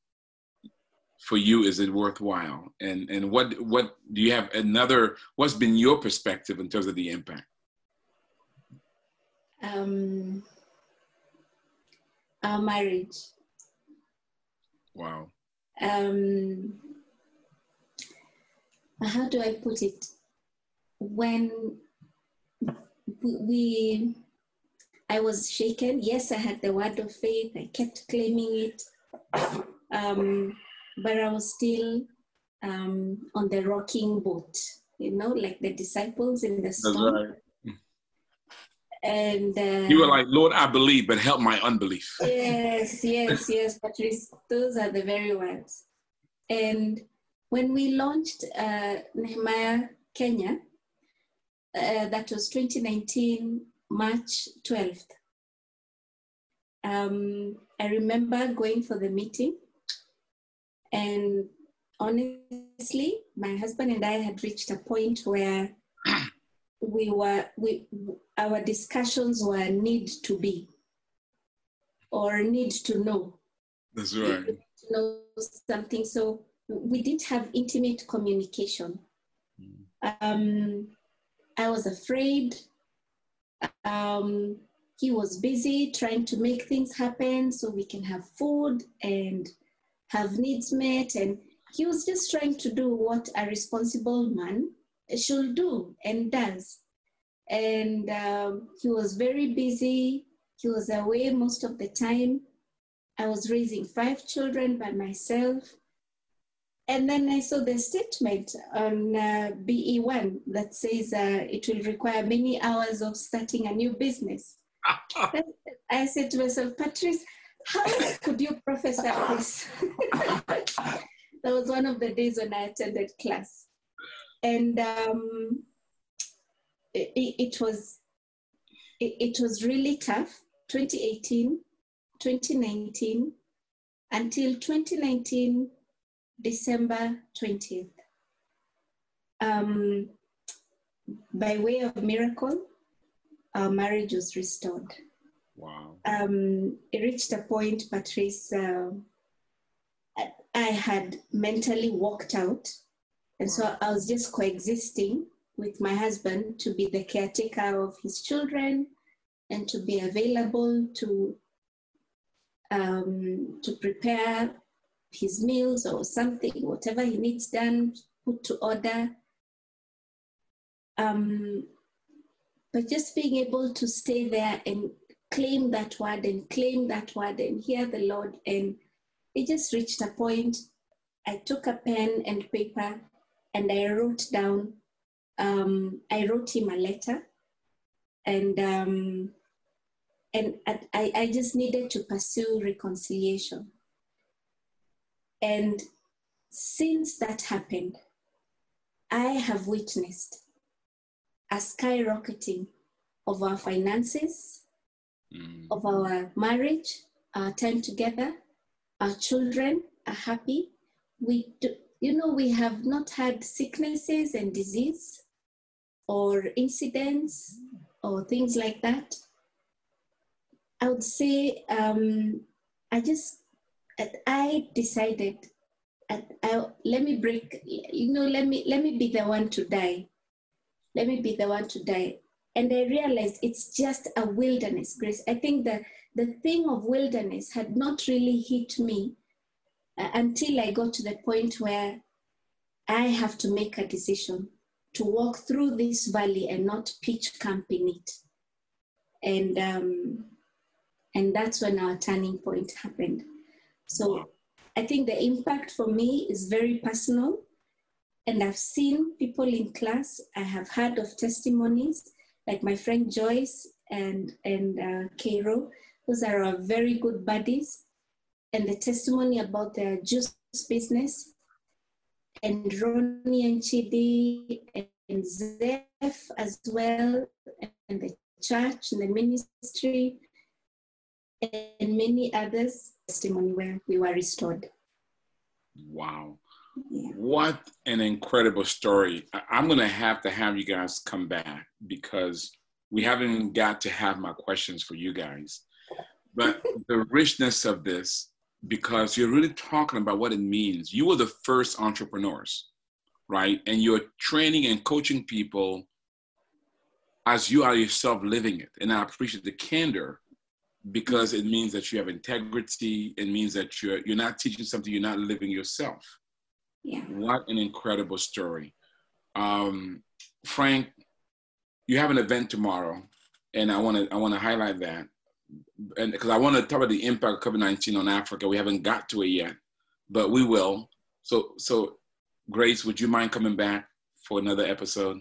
for you, is it worthwhile? And and what what do you have another? What's been your perspective in terms of the impact? Um, our marriage. Wow. Um, how do I put it? When we, I was shaken. Yes, I had the word of faith. I kept claiming it. Um, but I was still um, on the rocking boat, you know, like the disciples in the storm. Right. And uh, you were like, Lord, I believe, but help my unbelief. Yes, yes, yes, Patrice. Those are the very words. And when we launched uh, Nehemiah Kenya, uh, that was 2019, March 12th. Um, I remember going for the meeting, and honestly, my husband and I had reached a point where we were we our discussions were need to be or need to know. That's right. to know something. So we didn't have intimate communication. Mm. um, i was afraid. Um, he was busy trying to make things happen so we can have food and have needs met. And he was just trying to do what a responsible man should do and does. And um, he was very busy. He was away most of the time. I was raising five children by myself. And then I saw the statement on uh, BE1 that says uh, it will require many hours of starting a new business. I said to myself, Patrice, how could you prophesy this? that was one of the days when I attended class and um, it, it, was it, it was really tough 2018 2019 until 2019 december 20th um, by way of miracle our marriage was restored. Wow. Um, it reached a point patrice uh, i had mentally walked out and so I was just coexisting with my husband to be the caretaker of his children and to be available to um, to prepare his meals or something, whatever he needs done, put to order. Um, but just being able to stay there and claim that word and claim that word and hear the Lord, and it just reached a point I took a pen and paper and I wrote down, um, I wrote him a letter and um, and I, I just needed to pursue reconciliation. And since that happened, I have witnessed a skyrocketing of our finances, mm. of our marriage, our time together, our children are happy. We do, you know, we have not had sicknesses and disease or incidents or things like that. I would say um, I just I decided I, I, let me break you know let me let me be the one to die. Let me be the one to die. And I realized it's just a wilderness grace. I think the the thing of wilderness had not really hit me uh, until I got to the point where I have to make a decision to walk through this valley and not pitch camp in it and um, and that's when our turning point happened. So I think the impact for me is very personal. And I've seen people in class, I have heard of testimonies like my friend Joyce and, and uh, Cairo. Those are our very good buddies. And the testimony about their juice business and Ronnie and Chidi and Zeph as well, and the church and the ministry and many others testimony where we were restored. Wow. Yeah. What an incredible story. I'm going to have to have you guys come back because we haven't got to have my questions for you guys. But the richness of this, because you're really talking about what it means. You were the first entrepreneurs, right? And you're training and coaching people as you are yourself living it. And I appreciate the candor because it means that you have integrity. It means that you're you're not teaching something you're not living yourself. Yeah. What an incredible story. Um, Frank, you have an event tomorrow, and I want to I want to highlight that, and because I want to talk about the impact of COVID nineteen on Africa. We haven't got to it yet, but we will. So so, Grace, would you mind coming back for another episode?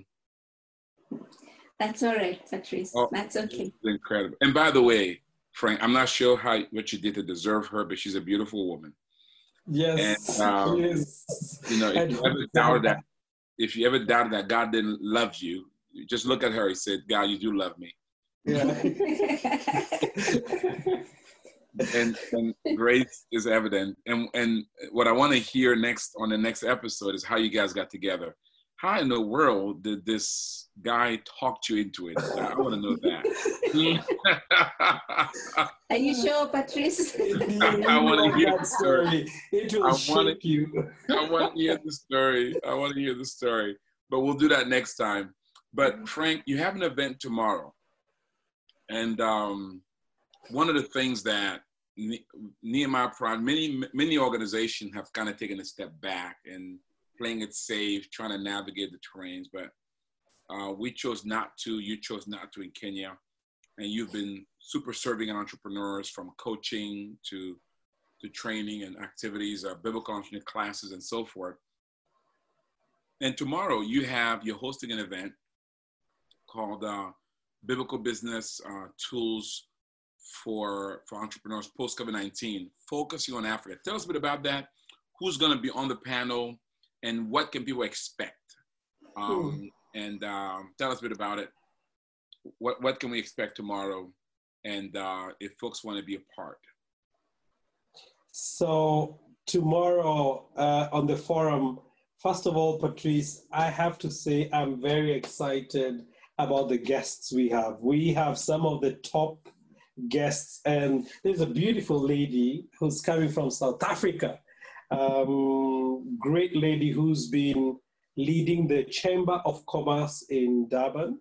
That's all right, Patrice. Oh, That's okay. Incredible. And by the way, Frank, I'm not sure how what you did to deserve her, but she's a beautiful woman. Yes. And, um, yes. You know, if you ever doubted that, if you ever doubted that God didn't love you, just look at her. He said, "God, you do love me." Yeah. and, and grace is evident. And and what I want to hear next on the next episode is how you guys got together how in the world did this guy talk you into it? I want to know that. Are you sure, Patrice? I want to hear the story. It will I wanna, you. I want to hear the story. I want to hear the story. But we'll do that next time. But Frank, you have an event tomorrow, and um, one of the things that Nehemiah Pride, many many organizations have kind of taken a step back and playing it safe, trying to navigate the terrains. But uh, we chose not to. You chose not to in Kenya, and you've been super serving entrepreneurs from coaching to to training and activities, uh, biblical classes, and so forth. And tomorrow you have you're hosting an event called uh, Biblical Business uh, Tools for for Entrepreneurs post COVID nineteen, focusing on Africa. Tell us a bit about that. Who's going to be on the panel? and what can people expect? Um, And um, tell us a bit about it. What what can we expect tomorrow? And uh, if folks want to be a part. So tomorrow uh, on the forum, first of all, Patrice, I have to say I'm very excited about the guests we have. We have some of the top guests, and there's a beautiful lady who's coming from South Africa um, great lady who's been leading the Chamber of Commerce in Durban.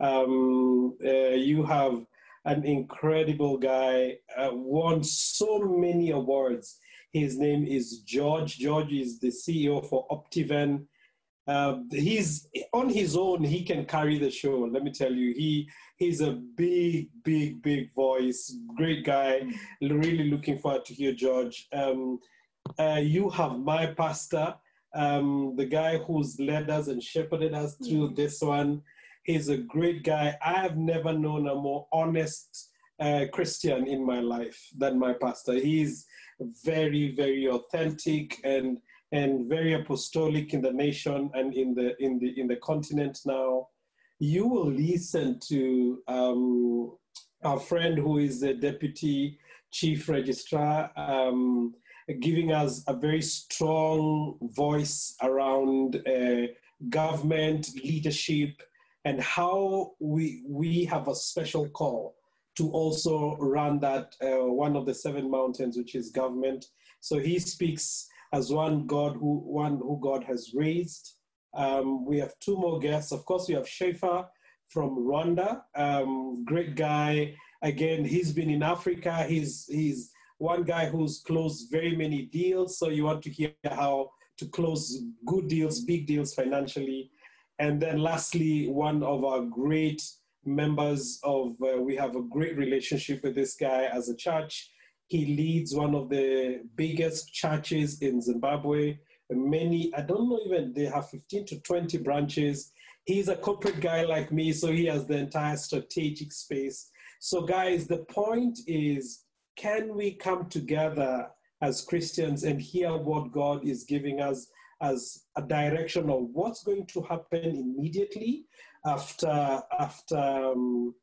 Um, uh, you have an incredible guy, uh, won so many awards. His name is George. George is the CEO for Optiven. Uh, he's on his own. He can carry the show. Let me tell you, he he's a big, big, big voice. Great guy. Really looking forward to hear George. Um, Uh, you have my pastor, um, the guy who's led us and shepherded us through mm-hmm. this one. He's a great guy. I have never known a more honest uh, Christian in my life than my pastor. He's very, very authentic and and very apostolic in the nation and in the in the in the continent now. You will listen to um, our friend who is the deputy chief registrar, um, giving us a very strong voice around uh, government leadership and how we we have a special call to also run that uh, one of the seven mountains, which is government. So he speaks as one God who one who God has raised. Um, we have two more guests. Of course, we have Schaefer from Rwanda, um, great guy. Again, he's been in Africa. He's he's one guy who's closed very many deals. So you want to hear how to close good deals, big deals financially. And then lastly, one of our great members of, uh, we have a great relationship with this guy as a church. He leads one of the biggest churches in Zimbabwe. Many, I don't know even, they have 15 to 20 branches. He's a corporate guy like me, so he has the entire strategic space. So, guys, the point is can we come together as Christians and hear what God is giving us as a direction of what's going to happen immediately after after um,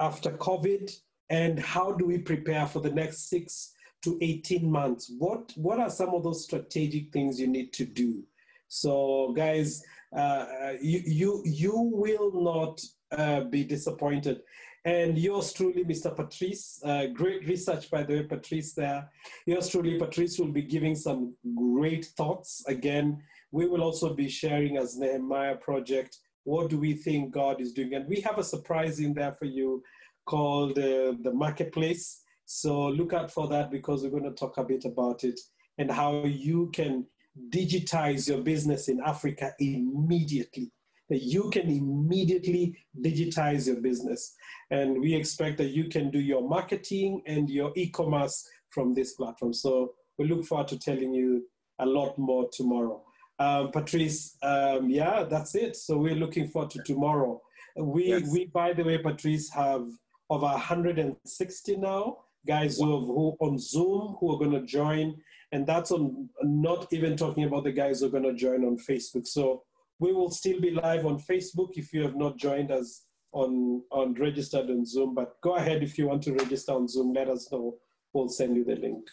after COVID, and how do we prepare for the next six to 18 months? What what are some of those strategic things you need to do? So, guys, uh, you you you will not uh, be disappointed. And yours truly, Mr. Patrice, uh, great research, by the way, Patrice there. Yours truly, Patrice will be giving some great thoughts. Again, we will also be sharing as Nehemiah Project what do we think God is doing? And we have a surprise in there for you called uh, the marketplace. So look out for that because we're going to talk a bit about it and how you can digitize your business in Africa immediately. That you can immediately digitize your business. And we expect that you can do your marketing and your e commerce from this platform. So we look forward to telling you a lot more tomorrow. Um, Patrice, um, yeah, that's it. So we're looking forward to tomorrow. We, yes. we, by the way, Patrice, have over 160 now guys who, who on Zoom who are going to join, and that's on not even talking about the guys who are going to join on Facebook. So we will still be live on Facebook if you have not joined us on on registered on Zoom. But go ahead if you want to register on Zoom. Let us know. We'll send you the link.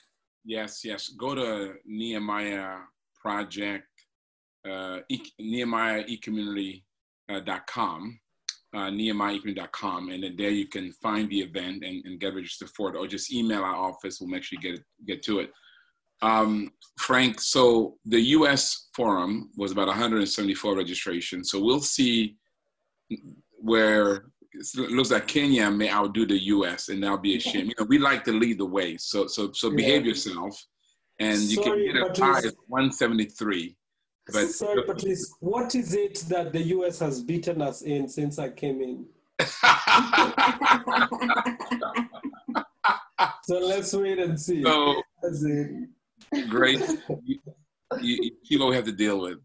Yes, yes. Go to Nehemiah Project uh, e- nehemiahecommunity.com, uh, uh, nehemiahecommunity.com, and then there you can find the event and, and, get registered for it, or just email our office. We'll make sure you get get to it. Um, Frank, so the U.S. forum was about 174 registrations. So we'll see where it looks like Kenya may outdo the U.S. and that'll be a shame. You know, we like to lead the way, so so so behave yourself, and you Sorry, can get as high as 173. But sorry, Patrice, what is it that the US has beaten us in since I came in? so let's wait and see. So, great. You, you, you have to deal with.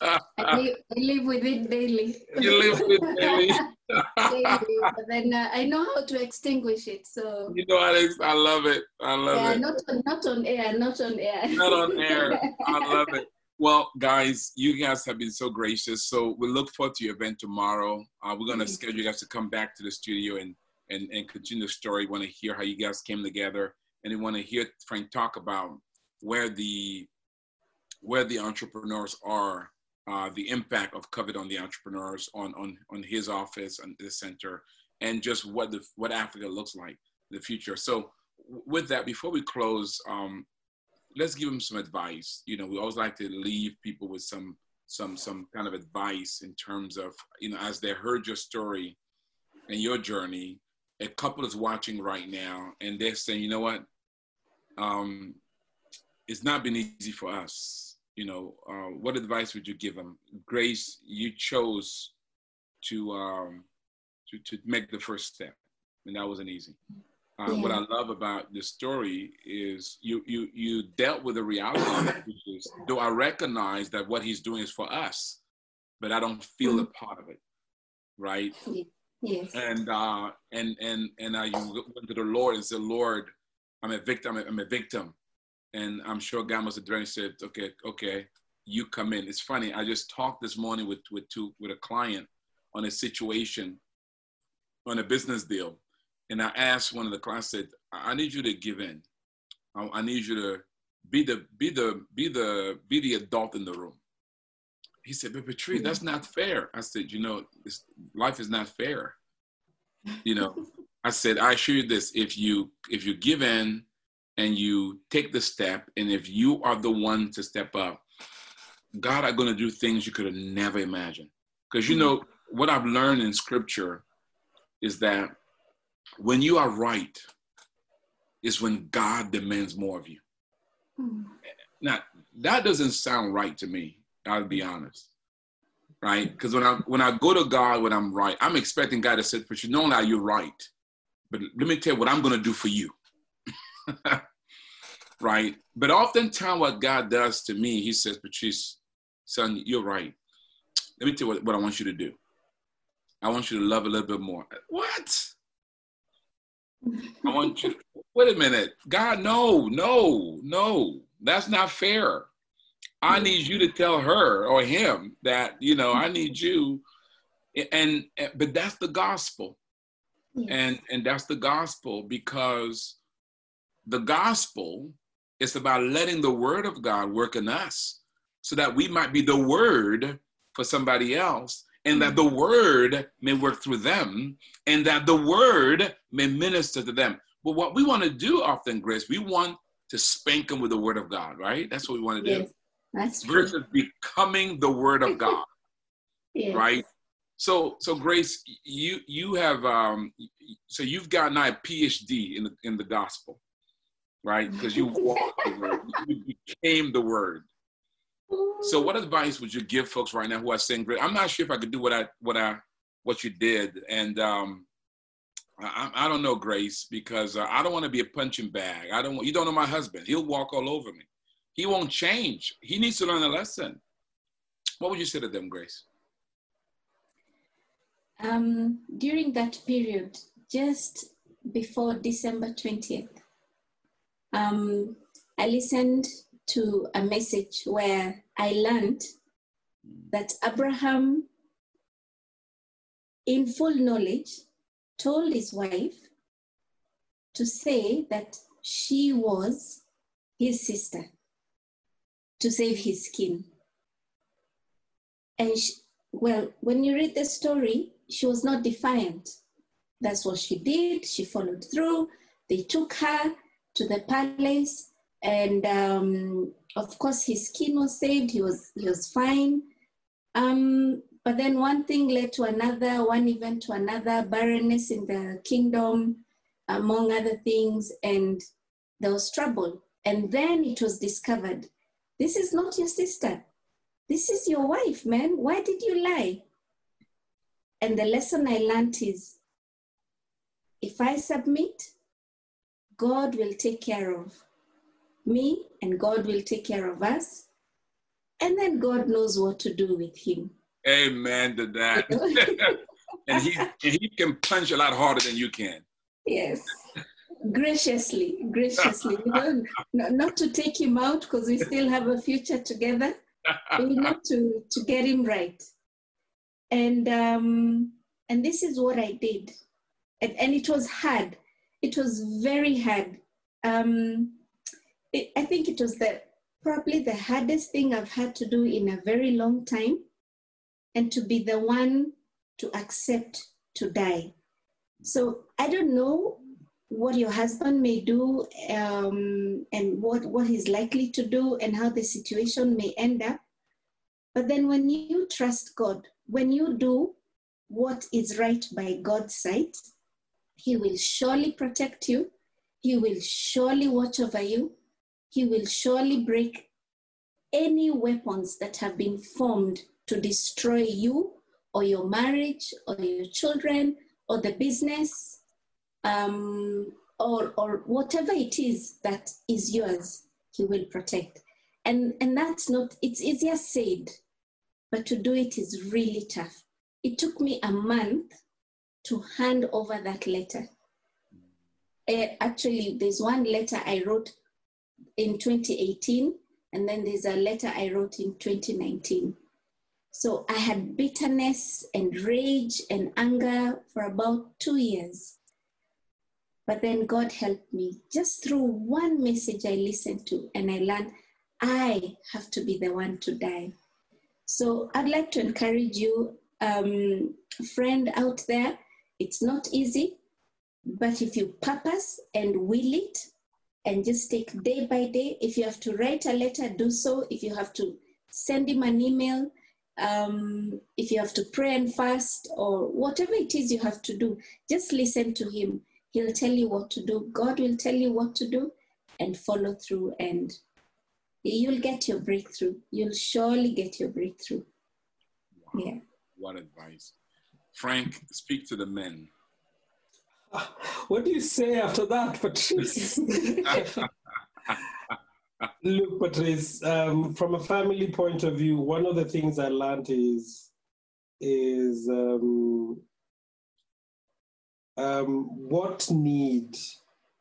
I, live, I live with it daily. You live with it daily. but then uh, I know how to extinguish it. So you know, Alex, I love it. I love yeah, it. Not on, not on air, not on air. Not on air. I love it. Well, guys, you guys have been so gracious. So we look forward to your event tomorrow. Uh, we're gonna mm-hmm. schedule you guys to come back to the studio and and and continue the story. Want to hear how you guys came together, and we want to hear Frank talk about where the where the entrepreneurs are uh, the impact of COVID on the entrepreneurs, on, on, on his office and the center, and just what the what Africa looks like in the future. So with that, before we close, um, let's give them some advice. You know, we always like to leave people with some some some kind of advice in terms of you know as they heard your story and your journey. A couple is watching right now, and they're saying, you know what, um, it's not been easy for us you know, uh, what advice would you give them? Grace, you chose to, um, to, to make the first step, and that wasn't easy. uh, yeah. what I love about this story is you you you dealt with the reality, which is though I recognize that what he's doing is for us, but I don't feel mm-hmm. a part of it, right? Yes. And uh, and and and uh, you went to the Lord and said, Lord, I'm a victim. I'm a victim, and I'm sure God must have said, okay, okay, you come in. It's funny. I just talked this morning with with two with a client on a situation on a business deal and I asked one of the clients, said, I need you to give in. I, I need you to be the be the be the be the adult in the room. He said, but Patrice, that's not fair. I said, you know, life is not fair. You know, I said, I assure you this: if you if you give in and you take the step, and if you are the one to step up, God are going to do things you could have never imagined. Because you know what I've learned in Scripture is that when you are right is when God demands more of you. Mm. Now, that doesn't sound right to me, I'll be honest. Right? Because when I when I go to God when I'm right, I'm expecting God to say, but you know now you're right. But let me tell you what I'm gonna do for you. right? But oftentimes what God does to me, he says, Patrice, son, you're right. Let me tell you what, what I want you to do. I want you to love a little bit more. What? I want you. Wait a minute, God, no, no, no, that's not fair. I mm. need you to tell her or him that you know I need you, and, and but that's the gospel, and and that's the gospel because the gospel is about letting the word of God work in us, so that we might be the word for somebody else, and that the word may work through them, and that the word may minister to them. But what we want to do often, Grace, we want to spank them with the word of God, right? That's what we want to do. Yes, that's true. Versus becoming the word of God, yes. right? So, so Grace, you you have um, so you've got now a PhD in the in the gospel, right? Because you walked the word, you became the word. So, what advice would you give folks right now who are saying, "Great, I'm not sure if I could do what I what I what you did," and um, I, I don't know, Grace, because uh, I don't want to be a punching bag. I don't. Want, you don't know my husband; he'll walk all over me. He won't change. He needs to learn a lesson. What would you say to them, Grace? Um, during that period, just before December 20th, um, I listened to a message where I learned that Abraham, in full knowledge, told his wife to say that she was his sister to save his skin. And she, well, when you read the story, she was not defiant. That's what she did. She followed through. They took her to the palace and um, of course his skin was saved he was he was fine. Um, but then one thing led to another one event to another barrenness in the kingdom among other things and there was trouble. And then it was discovered this is not your sister. This is your wife man. Why did you lie? And the lesson i learned is if i submit god will take care of me and God will take care of us. And then God knows what to do with him. Amen to that. and he and he can punch a lot harder than you can. Yes. graciously, graciously. you know, not to take him out because we still have a future together. We need to, to get him right. And um, and this is what I did. And, and it was hard. It was very hard. Um, it, I think it was the probably the hardest thing I've had to do in a very long time, and to be the one to accept to die. So I don't know what your husband may do um, and what, what he's likely to do and how the situation may end up. But then when you trust God, when you do what is right by God's sight, He will surely protect you. He will surely watch over you he will surely break any weapons that have been formed to destroy you or your marriage or your children or the business. Um, or, or whatever it is that is yours, He will protect. And, and that's not, it's easier said, but to do it is really tough. It took me a month to hand over that letter. Uh, actually, there's one letter I wrote in 2018, and then there's a letter I wrote in 2019. So I had bitterness and rage and anger for about two years. But then God helped me just through one message I listened to, and I learned I have to be the one to die. So I'd like to encourage you, um, friend out there, it's not easy, but if you purpose and will it, and just take day by day, if you have to write a letter, do so. If you have to send him an email, um, if you have to pray and fast, or whatever it is you have to do, just listen to him. He'll tell you what to do. God will tell you what to do and follow through, and you'll get your breakthrough. You'll surely get your breakthrough. Wow. Yeah. What advice. Frank, speak to the men. What do you say after that, Patrice? Look, Patrice, um, from a family point of view, one of the things I learned is is um, um, what need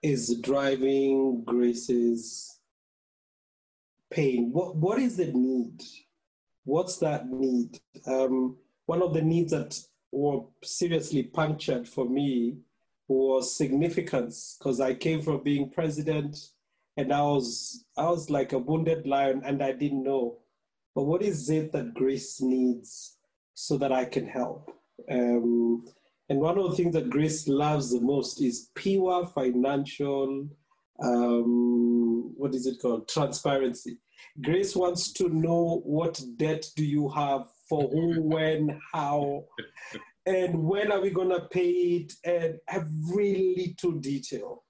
is driving Grace's pain? What what is the need? What's that need? Um, one of the needs that were seriously punctured for me was significance because I came from being president and I was I was like a wounded lion and I didn't know. But what is it that Grace needs so that I can help? Um, and one of the things that Grace loves the most is pure financial, um, what is it called? Transparency. Grace wants to know what debt do you have for who, when, how, and when are we going to pay it, and every little detail.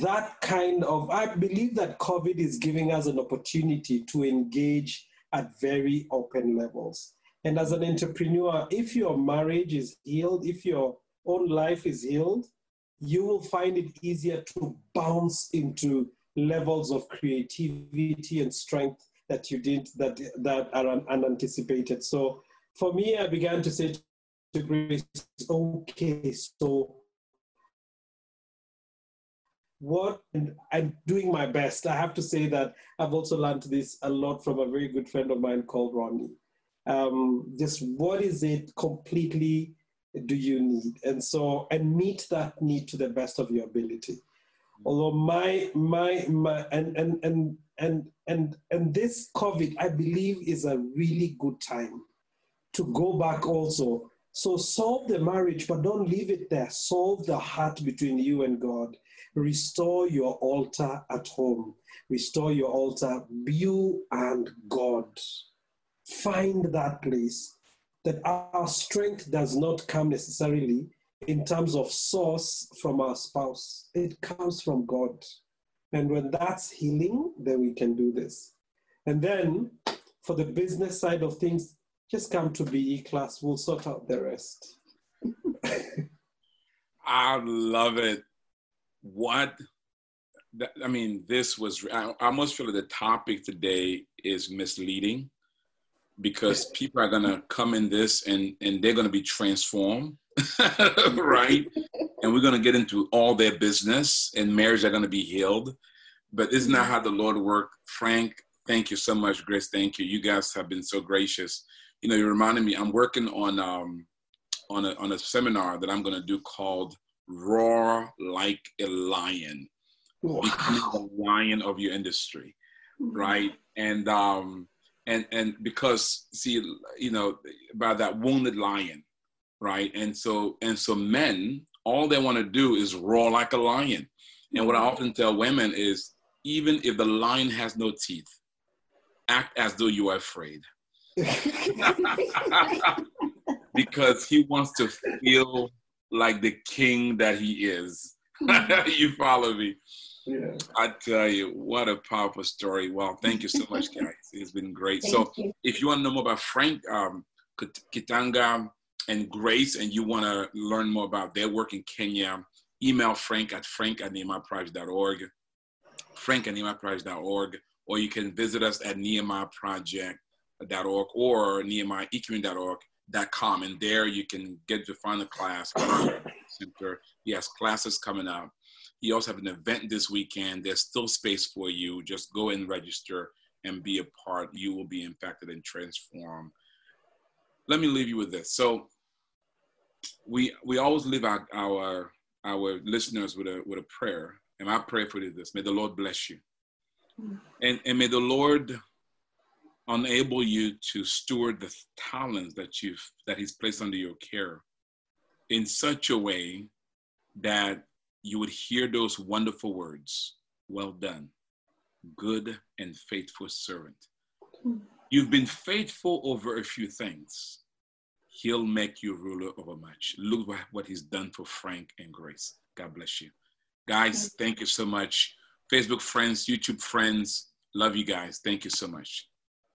That kind of, I believe that COVID is giving us an opportunity to engage at very open levels. And as an entrepreneur, if your marriage is healed, if your own life is healed, you will find it easier to bounce into levels of creativity and strength that you didn't that that are unanticipated. So for me, I began to say Grace, okay, so what and I'm doing my best. I have to say that I've also learned this a lot from a very good friend of mine called Ronnie. Um, just what is it completely do you need? And so and meet that need to the best of your ability. Although my my my and and and and and and this covid i believe is a really good time to go back also so solve the marriage but don't leave it there solve the heart between you and god restore your altar at home restore your altar you and god find that place that our strength does not come necessarily in terms of source from our spouse. It comes from God. And when that's healing, then we can do this. And then for the business side of things, just come to BE class. We'll sort out the rest. I love it. What, I mean, this was, I almost feel like the topic today is misleading because people are gonna come in this and and they're gonna be transformed, right? and we're gonna get into all their business, and marriage are gonna be healed. But isn't that mm-hmm. how the Lord worked? Frank, thank you so much, Grace. Thank you. You guys have been so gracious. You know, you reminded me. I'm working on um on a on a seminar that I'm gonna do called "Roar Like a Lion." Wow. Becoming the lion of your industry, right? And um, and and because see you know about that wounded lion right and so and so men all they want to do is roar like a lion and what i often tell women is even if the lion has no teeth act as though you are afraid because he wants to feel like the king that he is you follow me yeah. I tell you, what a powerful story. Well, thank you so much, guys. It's been great. so, you. if you want to know more about Frank um, Kitanga and Grace, and you want to learn more about their work in Kenya, email Frank at frank at nehemiahproject.org, frank at nehemiahproject.org, or you can visit us at nehemiahproject.org or nehemiahecommunity.org.com. And there you can get to find the class. Center. He has classes coming up. He also have an event this weekend. There's still space for you. Just go and register and be a part. You will be impacted and transformed. Let me leave you with this. So we we always leave our our, our listeners with a with a prayer. And I pray for you this. May the Lord bless you. Mm. And, and may the Lord enable you to steward the talents that you've that He's placed under your care in such a way that you would hear those wonderful words Well done, good and faithful servant. You've been faithful over a few things. He'll make you ruler over much. Look what he's done for Frank and Grace. God bless you. Guys, thank you so much. Facebook friends, YouTube friends, love you guys. Thank you so much.